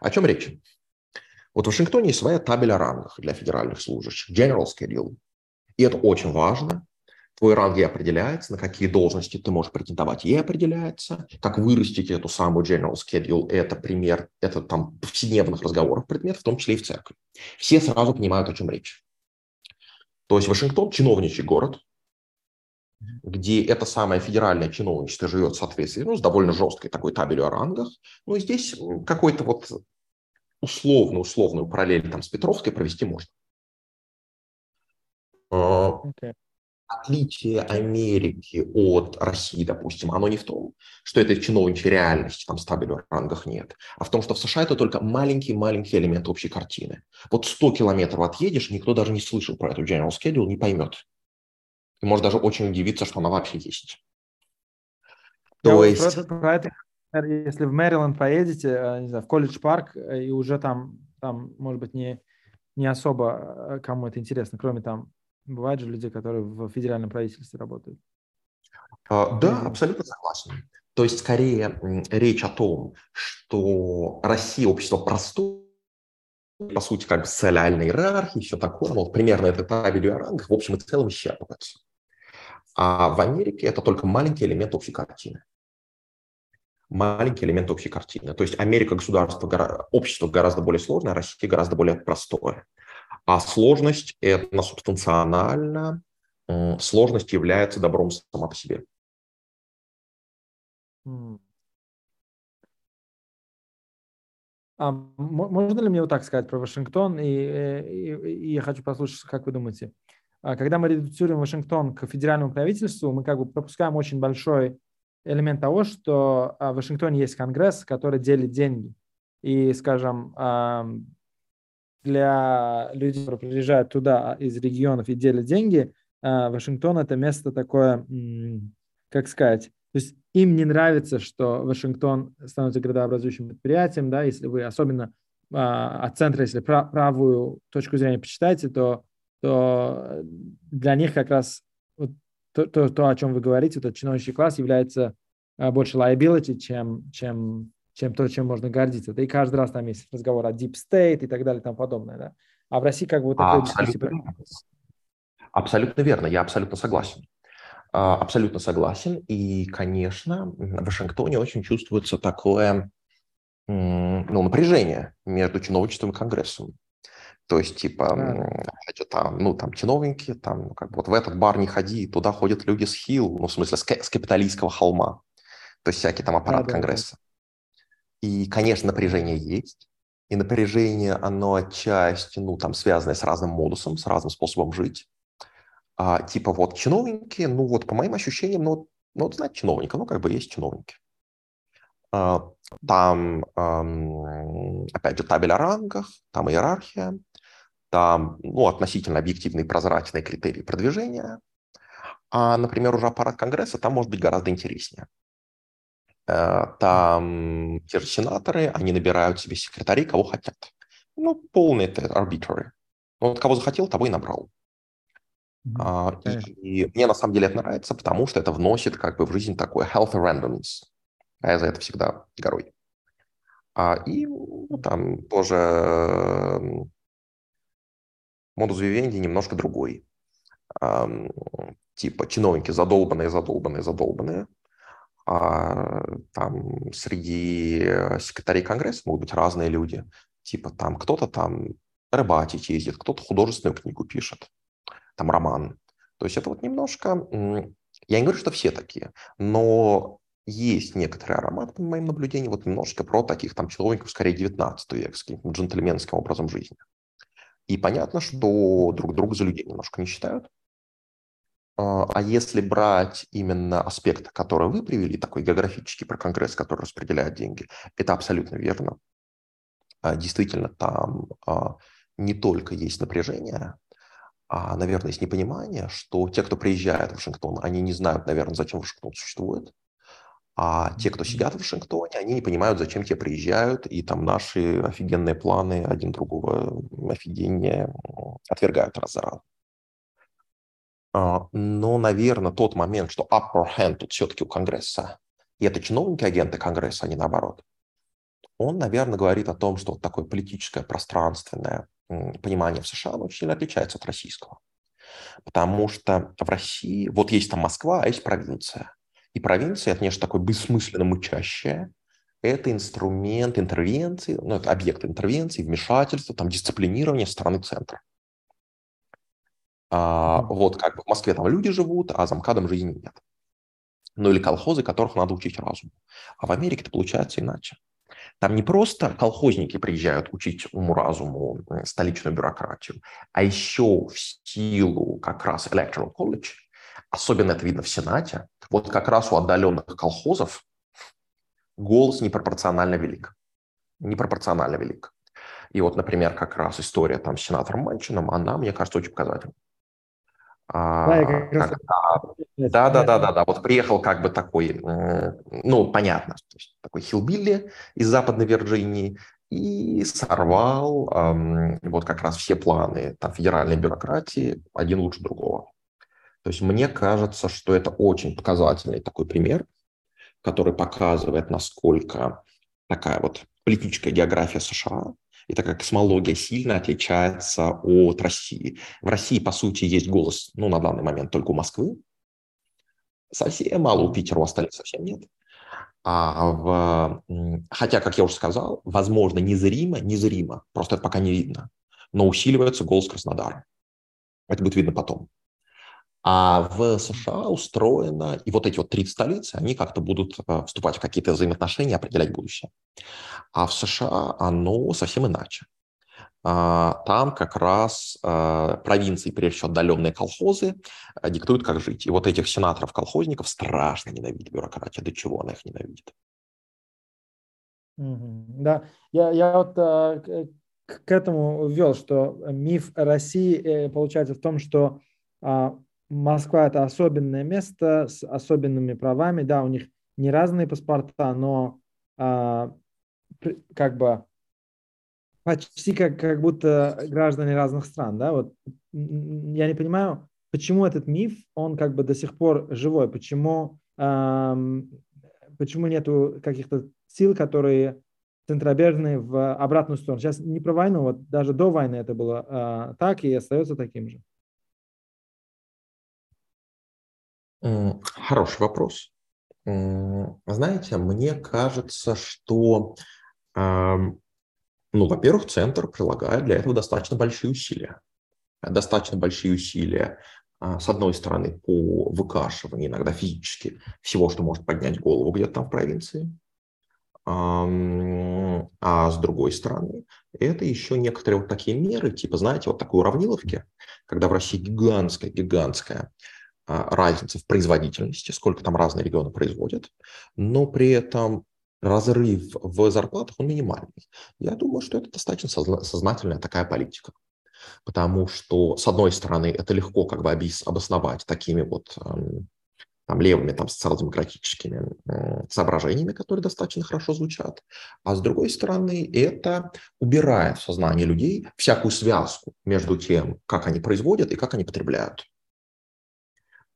О чем речь? Вот в Вашингтоне есть своя табель о рангах для федеральных служащих, General Schedule. И это очень важно. Твой ранг ей определяется, на какие должности ты можешь претендовать, ей определяется. Как вырастить эту самую General Schedule, это пример, это там повседневных разговоров предмет, в том числе и в церкви. Все сразу понимают, о чем речь. То есть Вашингтон – чиновничий город, где это самое федеральное чиновничество живет в соответствии ну, с довольно жесткой такой табелью о рангах. Ну, и здесь какой-то вот условную, условную параллель там, с Петровской провести можно. Okay. А, отличие Америки от России, допустим, оно не в том, что это чиновничья реальность, там стабилю в рангах нет, а в том, что в США это только маленький-маленький элемент общей картины. Вот 100 километров отъедешь, никто даже не слышал про эту General Schedule, не поймет. И может даже очень удивиться, что она вообще есть. То Я есть... Про, про это, если в Мэриленд поедете, э, не знаю, в колледж парк, э, и уже там, там может быть, не, не особо э, кому это интересно, кроме там, бывают же люди, которые в федеральном правительстве работают. А, да, абсолютно согласен. То есть, скорее, речь о том, что Россия общество простое, по сути, как бы социальной иерархии, все такое, вот примерно это табелью о рангах, в общем и целом исчерпывается. А в Америке это только маленький элемент общей картины. Маленький элемент общей картины. То есть Америка государство, общество гораздо более сложное, а Россия гораздо более простое. А сложность – это субстанционально, сложность является добром сама по себе. А можно ли мне вот так сказать про Вашингтон? И, и, и я хочу послушать, как вы думаете. А когда мы редуцируем Вашингтон к федеральному правительству, мы как бы пропускаем очень большой элемент того, что а, в Вашингтоне есть Конгресс, который делит деньги. И, скажем, для людей, которые приезжают туда из регионов и делят деньги, а, Вашингтон – это место такое, как сказать, то есть им не нравится, что Вашингтон становится градообразующим предприятием, да, если вы особенно от центра, если правую точку зрения почитаете, то то для них как раз вот то, то, то, о чем вы говорите, этот чиновничий класс является а, больше liability, чем, чем, чем то, чем можно гордиться. И каждый раз там есть разговор о deep state и так далее и тому подобное. Да? А в России как бы вот такой абсолютно, абсолютно верно, я абсолютно согласен. А, абсолютно согласен. И, конечно, в Вашингтоне очень чувствуется такое ну, напряжение между чиновничеством и Конгрессом. То есть, типа, да. там, ну, там, чиновники, там, как бы вот в этот бар не ходи, туда ходят люди с Хилл, ну, в смысле, с, с капиталистского холма. То есть, всякий там аппарат да, Конгресса. Да. И, конечно, напряжение есть. И напряжение, оно отчасти, ну, там, связанное с разным модусом, с разным способом жить. А, типа, вот, чиновники, ну, вот, по моим ощущениям, ну, ну, вот, знаете, чиновника, ну, как бы есть чиновники. А, Там, опять же, табель о рангах, там иерархия, там ну, относительно объективные прозрачные критерии продвижения. А, например, уже аппарат Конгресса там может быть гораздо интереснее. Э, там те же сенаторы, они набирают себе секретарей, кого хотят. Ну, полный это arbitrary. Ну, вот кого захотел, того и набрал. Mm-hmm. И, и мне на самом деле это нравится, потому что это вносит как бы в жизнь такой healthy randomness. А я за это всегда горой. А, и ну, там тоже модус вивенди немножко другой. Типа чиновники задолбанные, задолбанные, задолбанные. А, там среди секретарей Конгресса могут быть разные люди. Типа там кто-то там рыбачить ездит, кто-то художественную книгу пишет, там роман. То есть это вот немножко... Я не говорю, что все такие, но есть некоторый аромат, по моим наблюдениям, вот немножко про таких там чиновников, скорее, 19 века, с каким-то джентльменским образом жизни. И понятно, что друг друга за людей немножко не считают. А, а если брать именно аспект, который вы привели, такой географический про Конгресс, который распределяет деньги, это абсолютно верно. А, действительно, там а, не только есть напряжение, а, наверное, есть непонимание, что те, кто приезжает в Вашингтон, они не знают, наверное, зачем Вашингтон существует. А те, кто сидят в Вашингтоне, они не понимают, зачем те приезжают, и там наши офигенные планы один другого офигеннее отвергают раз за разом. А, но, наверное, тот момент, что upper hand тут все-таки у Конгресса, и это чиновники, агенты Конгресса, а не наоборот, он, наверное, говорит о том, что вот такое политическое, пространственное понимание в США очень сильно отличается от российского. Потому что в России, вот есть там Москва, а есть провинция. И провинция – это нечто такое бессмысленно мычащее, это инструмент интервенции, ну, это объект интервенции, вмешательства, там, дисциплинирования стороны центра. А, вот как бы в Москве там люди живут, а за МКАДом жизни нет. Ну или колхозы, которых надо учить разуму. А в Америке это получается иначе. Там не просто колхозники приезжают учить уму-разуму столичную бюрократию, а еще в силу как раз Electoral College, особенно это видно в Сенате, вот как раз у отдаленных колхозов голос непропорционально велик. Непропорционально велик. И вот, например, как раз история там с сенатором Манчином, она, мне кажется, очень показательна. Да, да, да, да, да, да. Вот приехал как бы такой, ну, понятно, такой хилбилли из Западной Вирджинии и сорвал эм, вот как раз все планы там, федеральной бюрократии один лучше другого. То есть мне кажется, что это очень показательный такой пример, который показывает, насколько такая вот политическая география США и такая космология сильно отличается от России. В России, по сути, есть голос, ну, на данный момент только у Москвы. Совсем мало у Питера, у остальных совсем нет. А в, хотя, как я уже сказал, возможно, незримо, незримо, просто это пока не видно, но усиливается голос Краснодара. Это будет видно потом. А в США устроено, и вот эти вот три столицы, они как-то будут э, вступать в какие-то взаимоотношения, определять будущее. А в США оно совсем иначе. А, там как раз э, провинции, прежде всего отдаленные колхозы, э, диктуют, как жить. И вот этих сенаторов-колхозников страшно ненавидит бюрократия. До чего она их ненавидит? Да, я, я вот к этому ввел, что миф России получается в том, что а, Москва это особенное место с особенными правами. Да, у них не разные паспорта, но а, как бы почти как, как будто граждане разных стран. Да? Вот, я не понимаю, почему этот миф, он как бы до сих пор живой, почему, эм, почему нету каких-то сил, которые центробежные в обратную сторону. Сейчас не про войну, вот даже до войны это было э, так и остается таким же. Хороший вопрос. Знаете, мне кажется, что, ну, во-первых, центр прилагает для этого достаточно большие усилия. Достаточно большие усилия, а, с одной стороны, по выкашиванию, иногда физически, всего, что может поднять голову где-то там в провинции. А с другой стороны, это еще некоторые вот такие меры, типа, знаете, вот такой уравниловки, когда в России гигантская, гигантская разница в производительности, сколько там разные регионы производят, но при этом разрыв в зарплатах, он минимальный. Я думаю, что это достаточно сознательная такая политика. Потому что, с одной стороны, это легко как бы обосновать такими вот эм, там, левыми там, социал-демократическими соображениями, которые достаточно хорошо звучат. А с другой стороны, это убирает в сознании людей всякую связку между тем, как они производят и как они потребляют.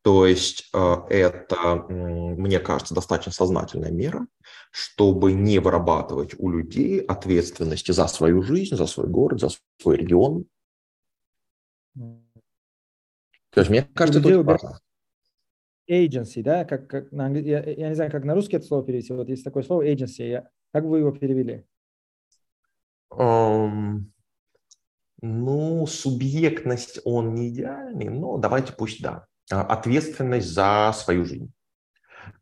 То есть э, это, мне кажется, достаточно сознательная мера, чтобы не вырабатывать у людей ответственности за свою жизнь, за свой город, за свой регион. То есть мне кажется, это очень важно agency, да, как, как на англи... я, я не знаю, как на русский это слово перевести, вот есть такое слово agency, я... как вы его перевели? Um, ну, субъектность он не идеальный, но давайте пусть да. А, ответственность за свою жизнь.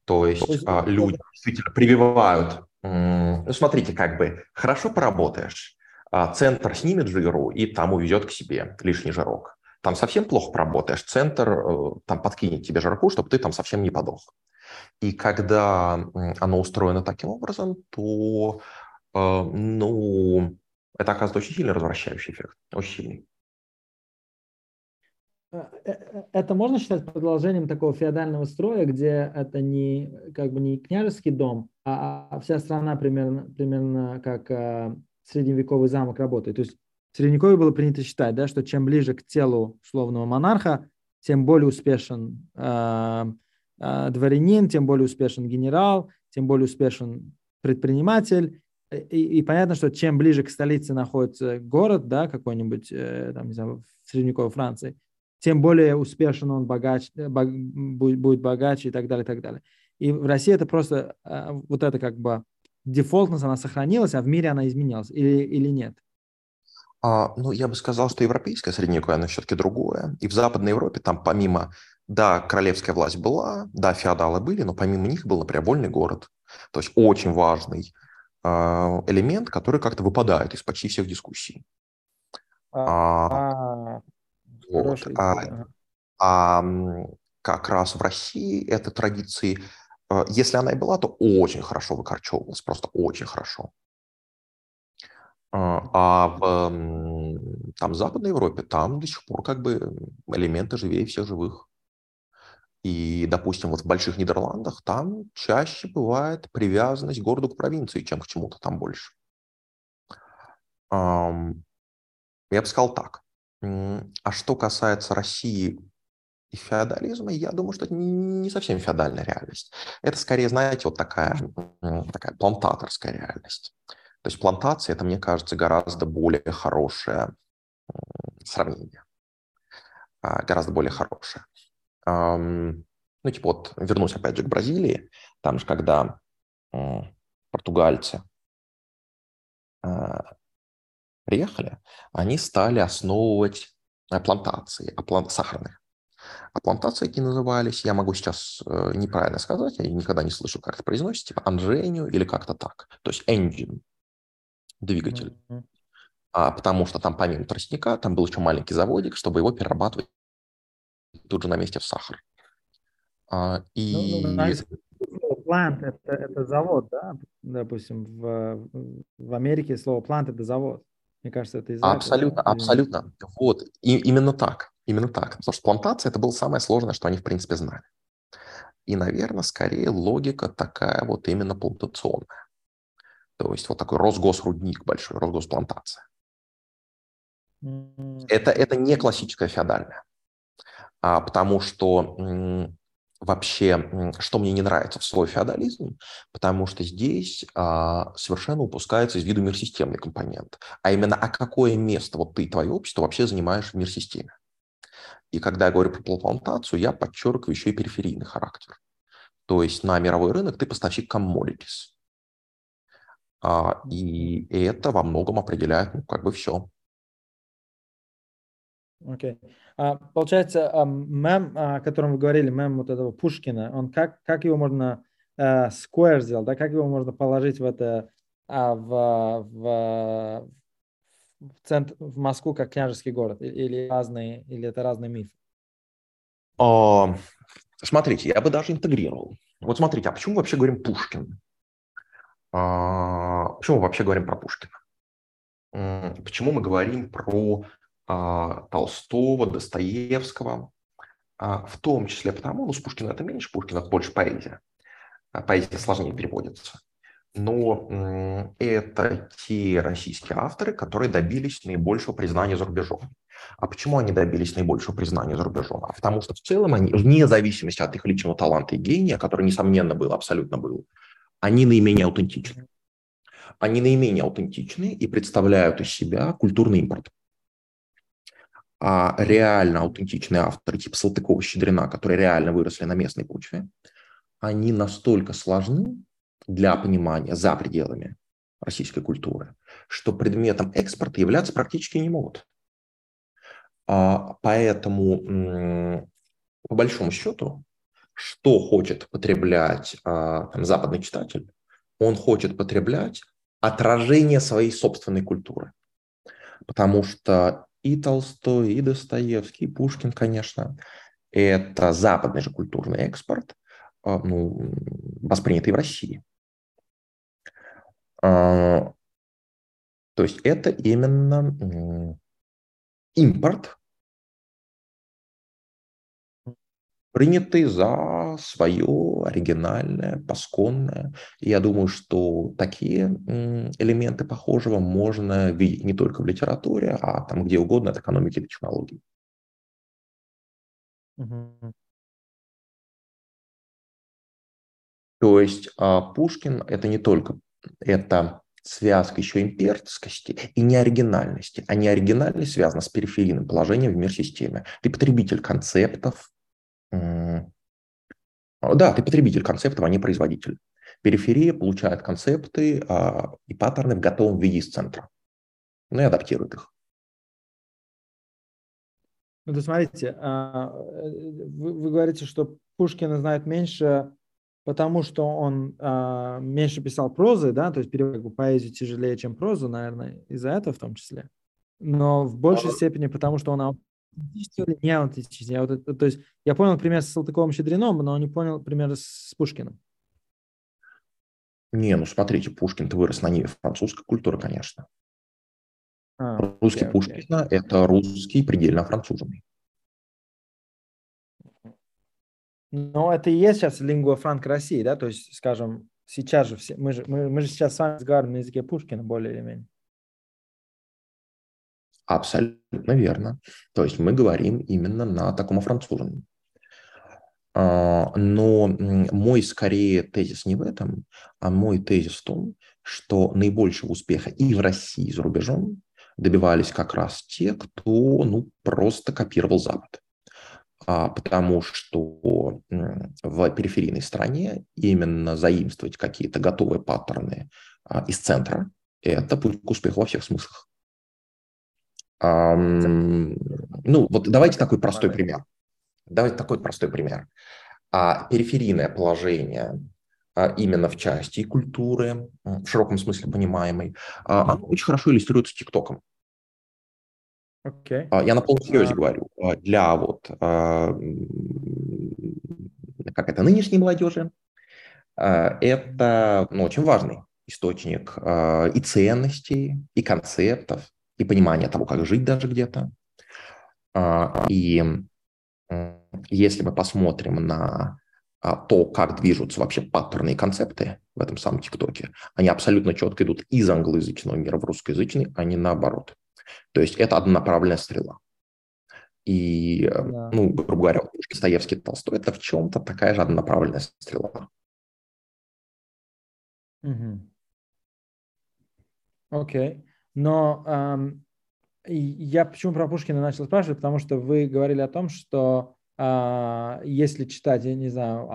То есть, То есть а, люди действительно прививают, ну, смотрите, как бы, хорошо поработаешь, а, центр снимет жиру и там увезет к себе лишний жирок там совсем плохо поработаешь, центр э, там подкинет тебе жарку, чтобы ты там совсем не подох. И когда оно устроено таким образом, то э, ну, это оказывает очень сильный развращающий эффект, очень сильный. Э, это можно считать продолжением такого феодального строя, где это не как бы не княжеский дом, а, а вся страна примерно, примерно как средневековый замок работает. То есть в Средневековье было принято считать, да, что чем ближе к телу условного монарха, тем более успешен э, э, дворянин, тем более успешен генерал, тем более успешен предприниматель. И, и понятно, что чем ближе к столице находится город, да, какой-нибудь, э, там, не знаю, в средневековой Франции, тем более успешен он богач, бог, будет богаче и так далее, и так далее. И в России это просто э, вот это как бы дефолтность, она сохранилась, а в мире она изменилась или, или нет? А, ну, я бы сказал, что европейское средневековье, оно все-таки другое. И в Западной Европе там помимо, да, королевская власть была, да, феодалы были, но помимо них был, например, вольный город. То есть очень важный э, элемент, который как-то выпадает из почти всех дискуссий. А, а, вот. а, а как раз в России эта традиция, э, если она и была, то очень хорошо выкорчевывалась, просто очень хорошо. А, а в там, Западной Европе там до сих пор как бы элементы живее всех живых. И, допустим, вот в Больших Нидерландах там чаще бывает привязанность к городу к провинции, чем к чему-то там больше. Я бы сказал так. А что касается России и феодализма, я думаю, что это не совсем феодальная реальность. Это скорее, знаете, вот такая, такая плантаторская реальность. То есть плантация – это, мне кажется, гораздо более хорошее сравнение. А, гораздо более хорошее. Ну, типа вот, вернусь опять же к Бразилии. Там же, когда португальцы а, приехали, они стали основывать э, плантации а план... сахарные. А плантации эти назывались, я могу сейчас э, неправильно сказать, я никогда не слышал, как это произносится, типа Анжению или как-то так. То есть engine двигатель. Mm-hmm. А, потому что там помимо тростника, там был еще маленький заводик, чтобы его перерабатывать тут же на месте в сахар. А, и... Ну, ну, plant это, это завод, да? Допустим, в, в Америке слово plant это завод. Мне кажется, это из Абсолютно, этого, абсолютно. Вот, и, именно так, именно так. Потому что плантация это было самое сложное, что они, в принципе, знали. И, наверное, скорее логика такая вот именно плантационная. То есть вот такой Росгосрудник большой, Росгосплантация. Это, это не классическая феодальная. А, потому что вообще, что мне не нравится в свой феодализм, потому что здесь а, совершенно упускается из виду мир-системный компонент. А именно, а какое место вот ты, твое общество вообще занимаешь в мир-системе. И когда я говорю про плантацию, я подчеркиваю еще и периферийный характер. То есть на мировой рынок ты поставщик commodities. А, и это во многом определяет ну, как бы все. Окей. Okay. А, получается, а, мем, о котором вы говорили, мем вот этого Пушкина, он как, как его можно uh, square сделать, да, как его можно положить в это, uh, в, в, в, центр, в Москву как княжеский город, или разные, или это разный миф? О, смотрите, я бы даже интегрировал. Вот смотрите, а почему вообще говорим Пушкин? А, почему мы вообще говорим про Пушкина? Почему мы говорим про а, Толстого, Достоевского? А, в том числе потому, ну, с Пушкина это меньше, Пушкина это больше поэзия. Поэзия сложнее переводится. Но это те российские авторы, которые добились наибольшего признания за рубежом. А почему они добились наибольшего признания за рубежом? А потому что в целом они, вне зависимости от их личного таланта и гения, который, несомненно, был, абсолютно был, они наименее аутентичны. Они наименее аутентичны и представляют из себя культурный импорт. А реально аутентичные авторы, типа Салтыкова-Щедрина, которые реально выросли на местной почве, они настолько сложны для понимания за пределами российской культуры, что предметом экспорта являться практически не могут. А, поэтому, по большому счету, что хочет потреблять а, там, западный читатель? Он хочет потреблять отражение своей собственной культуры. Потому что и Толстой, и Достоевский, и Пушкин, конечно, это западный же культурный экспорт, а, ну, воспринятый в России. То есть это именно импорт, принятый за свое оригинальное, пасконное. И я думаю, что такие элементы похожего можно видеть не только в литературе, а там где угодно от экономики до технологий. То есть а, Пушкин – это не только это связка еще имперскости и неоригинальности. А неоригинальность связана с периферийным положением в мир-системе. Ты потребитель концептов. Да, ты потребитель концептов, а не производитель. Периферия получает концепты а, и паттерны в готовом виде из центра. Ну и адаптирует их. Ну, то смотрите, а, вы, вы говорите, что Пушкина знают меньше потому что он а, меньше писал прозы, да, то есть перевод поэзию тяжелее, чем прозу, наверное, из-за этого в том числе. Но в большей степени потому, что он или не аутентичный. Я вот, то есть я понял пример с Салтыковым Щедрином, но не понял пример с Пушкиным. Не, ну смотрите, Пушкин-то вырос на ниве французской культуры, конечно. А, русский okay, Пушкина okay. – это русский предельно французный. Но это и есть сейчас лингва франк России, да, то есть, скажем, сейчас же все, мы же, мы, мы же сейчас с вами разговариваем на языке Пушкина более или менее. Абсолютно верно. То есть мы говорим именно на таком французском. А, но мой скорее тезис не в этом, а мой тезис в том, что наибольшего успеха и в России, и за рубежом добивались как раз те, кто ну, просто копировал Запад. А, потому что в периферийной стране именно заимствовать какие-то готовые паттерны а, из центра – это путь к успеху во всех смыслах. Ну, вот давайте такой простой пример. Давайте такой простой пример. А периферийное положение именно в части культуры, в широком смысле понимаемой, оно очень хорошо иллюстрируется ТикТоком. Okay. А, я на полном серьезе uh, говорю. А, для вот а, как это нынешней молодежи это ну, очень важный источник и ценностей, и концептов, и понимания того, как жить даже где-то. И если мы посмотрим на то, как движутся вообще паттерны и концепты в этом самом ТикТоке, они абсолютно четко идут из англоязычного мира в русскоязычный, а не наоборот. То есть это однонаправленная стрела. И, э, да. ну, грубо говоря, Достоевский Толстой – это в чем-то такая же однонаправленная стрела. Угу. Окей. Но эм, я почему про Пушкина начал спрашивать, потому что вы говорили о том, что э, если читать, я не знаю,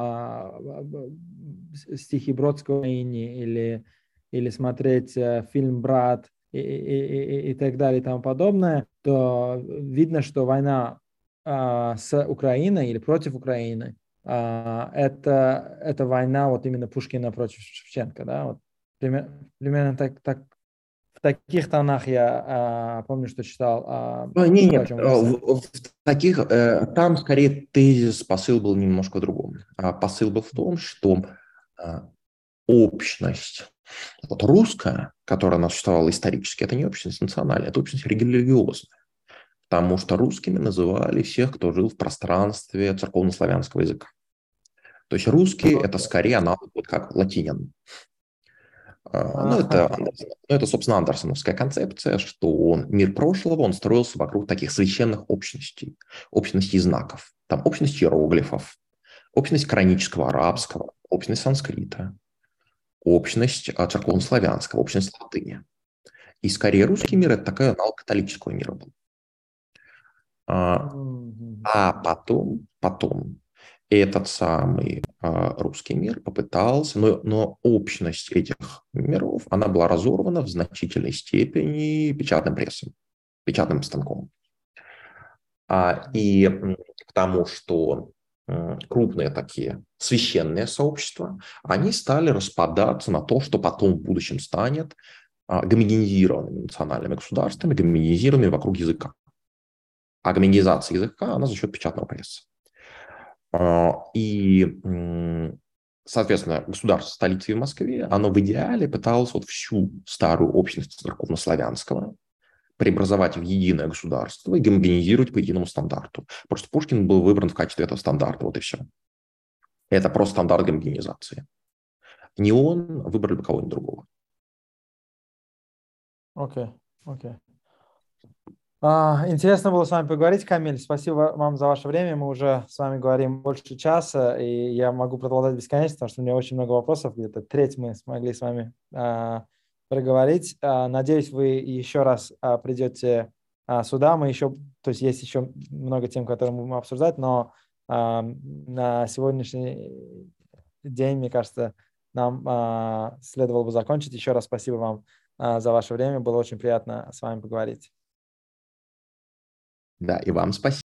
э, стихи Бродского или, или смотреть э, фильм «Брат», и, и, и, так далее и тому подобное, то видно, что война а, с Украиной или против Украины а, это, это война вот именно Пушкина против Шевченко, да, вот примерно, примерно так, так в таких тонах я а, помню, что читал. А, а не, нет, в, в таких, э, там скорее тезис, посыл был немножко другом. А посыл был в том, что а, общность вот русская, которая она существовала исторически, это не общность национальная, это общность религиозная. Потому что русскими называли всех, кто жил в пространстве церковнославянского языка. То есть русский – это скорее аналог, вот как латинин. А, ну, это, ну, это, собственно, андерсоновская концепция, что мир прошлого, он строился вокруг таких священных общностей, общностей знаков. Там общность иероглифов, общность коранического арабского, общность санскрита, общность а, церковнославянского, общность латыни. И скорее русский мир – это такой аналог католического мира был. А, а потом, потом этот самый русский мир попытался, но, но общность этих миров, она была разорвана в значительной степени печатным прессом, печатным станком. А, и потому что крупные такие священные сообщества, они стали распадаться на то, что потом в будущем станет а, гомогенизированными национальными государствами, гомогенизированными вокруг языка. А гомогенизация языка, она за счет печатного пресса. А, и, соответственно, государство столицы в Москве, оно в идеале пыталось вот всю старую общность церковно-славянского преобразовать в единое государство и гомогенизировать по единому стандарту. Просто Пушкин был выбран в качестве этого стандарта, вот и все. Это просто стандарт гомогенизации. Не он, выбрали бы кого-нибудь другого. Окей, okay, окей. Okay. А, интересно было с вами поговорить, Камиль. Спасибо вам за ваше время. Мы уже с вами говорим больше часа, и я могу продолжать бесконечно, потому что у меня очень много вопросов. Где-то треть мы смогли с вами а, проговорить. А, надеюсь, вы еще раз а, придете сюда. Мы еще, то есть есть еще много тем, которые мы будем обсуждать, но на сегодняшний день, мне кажется, нам следовало бы закончить. Еще раз спасибо вам за ваше время. Было очень приятно с вами поговорить. Да, и вам спасибо.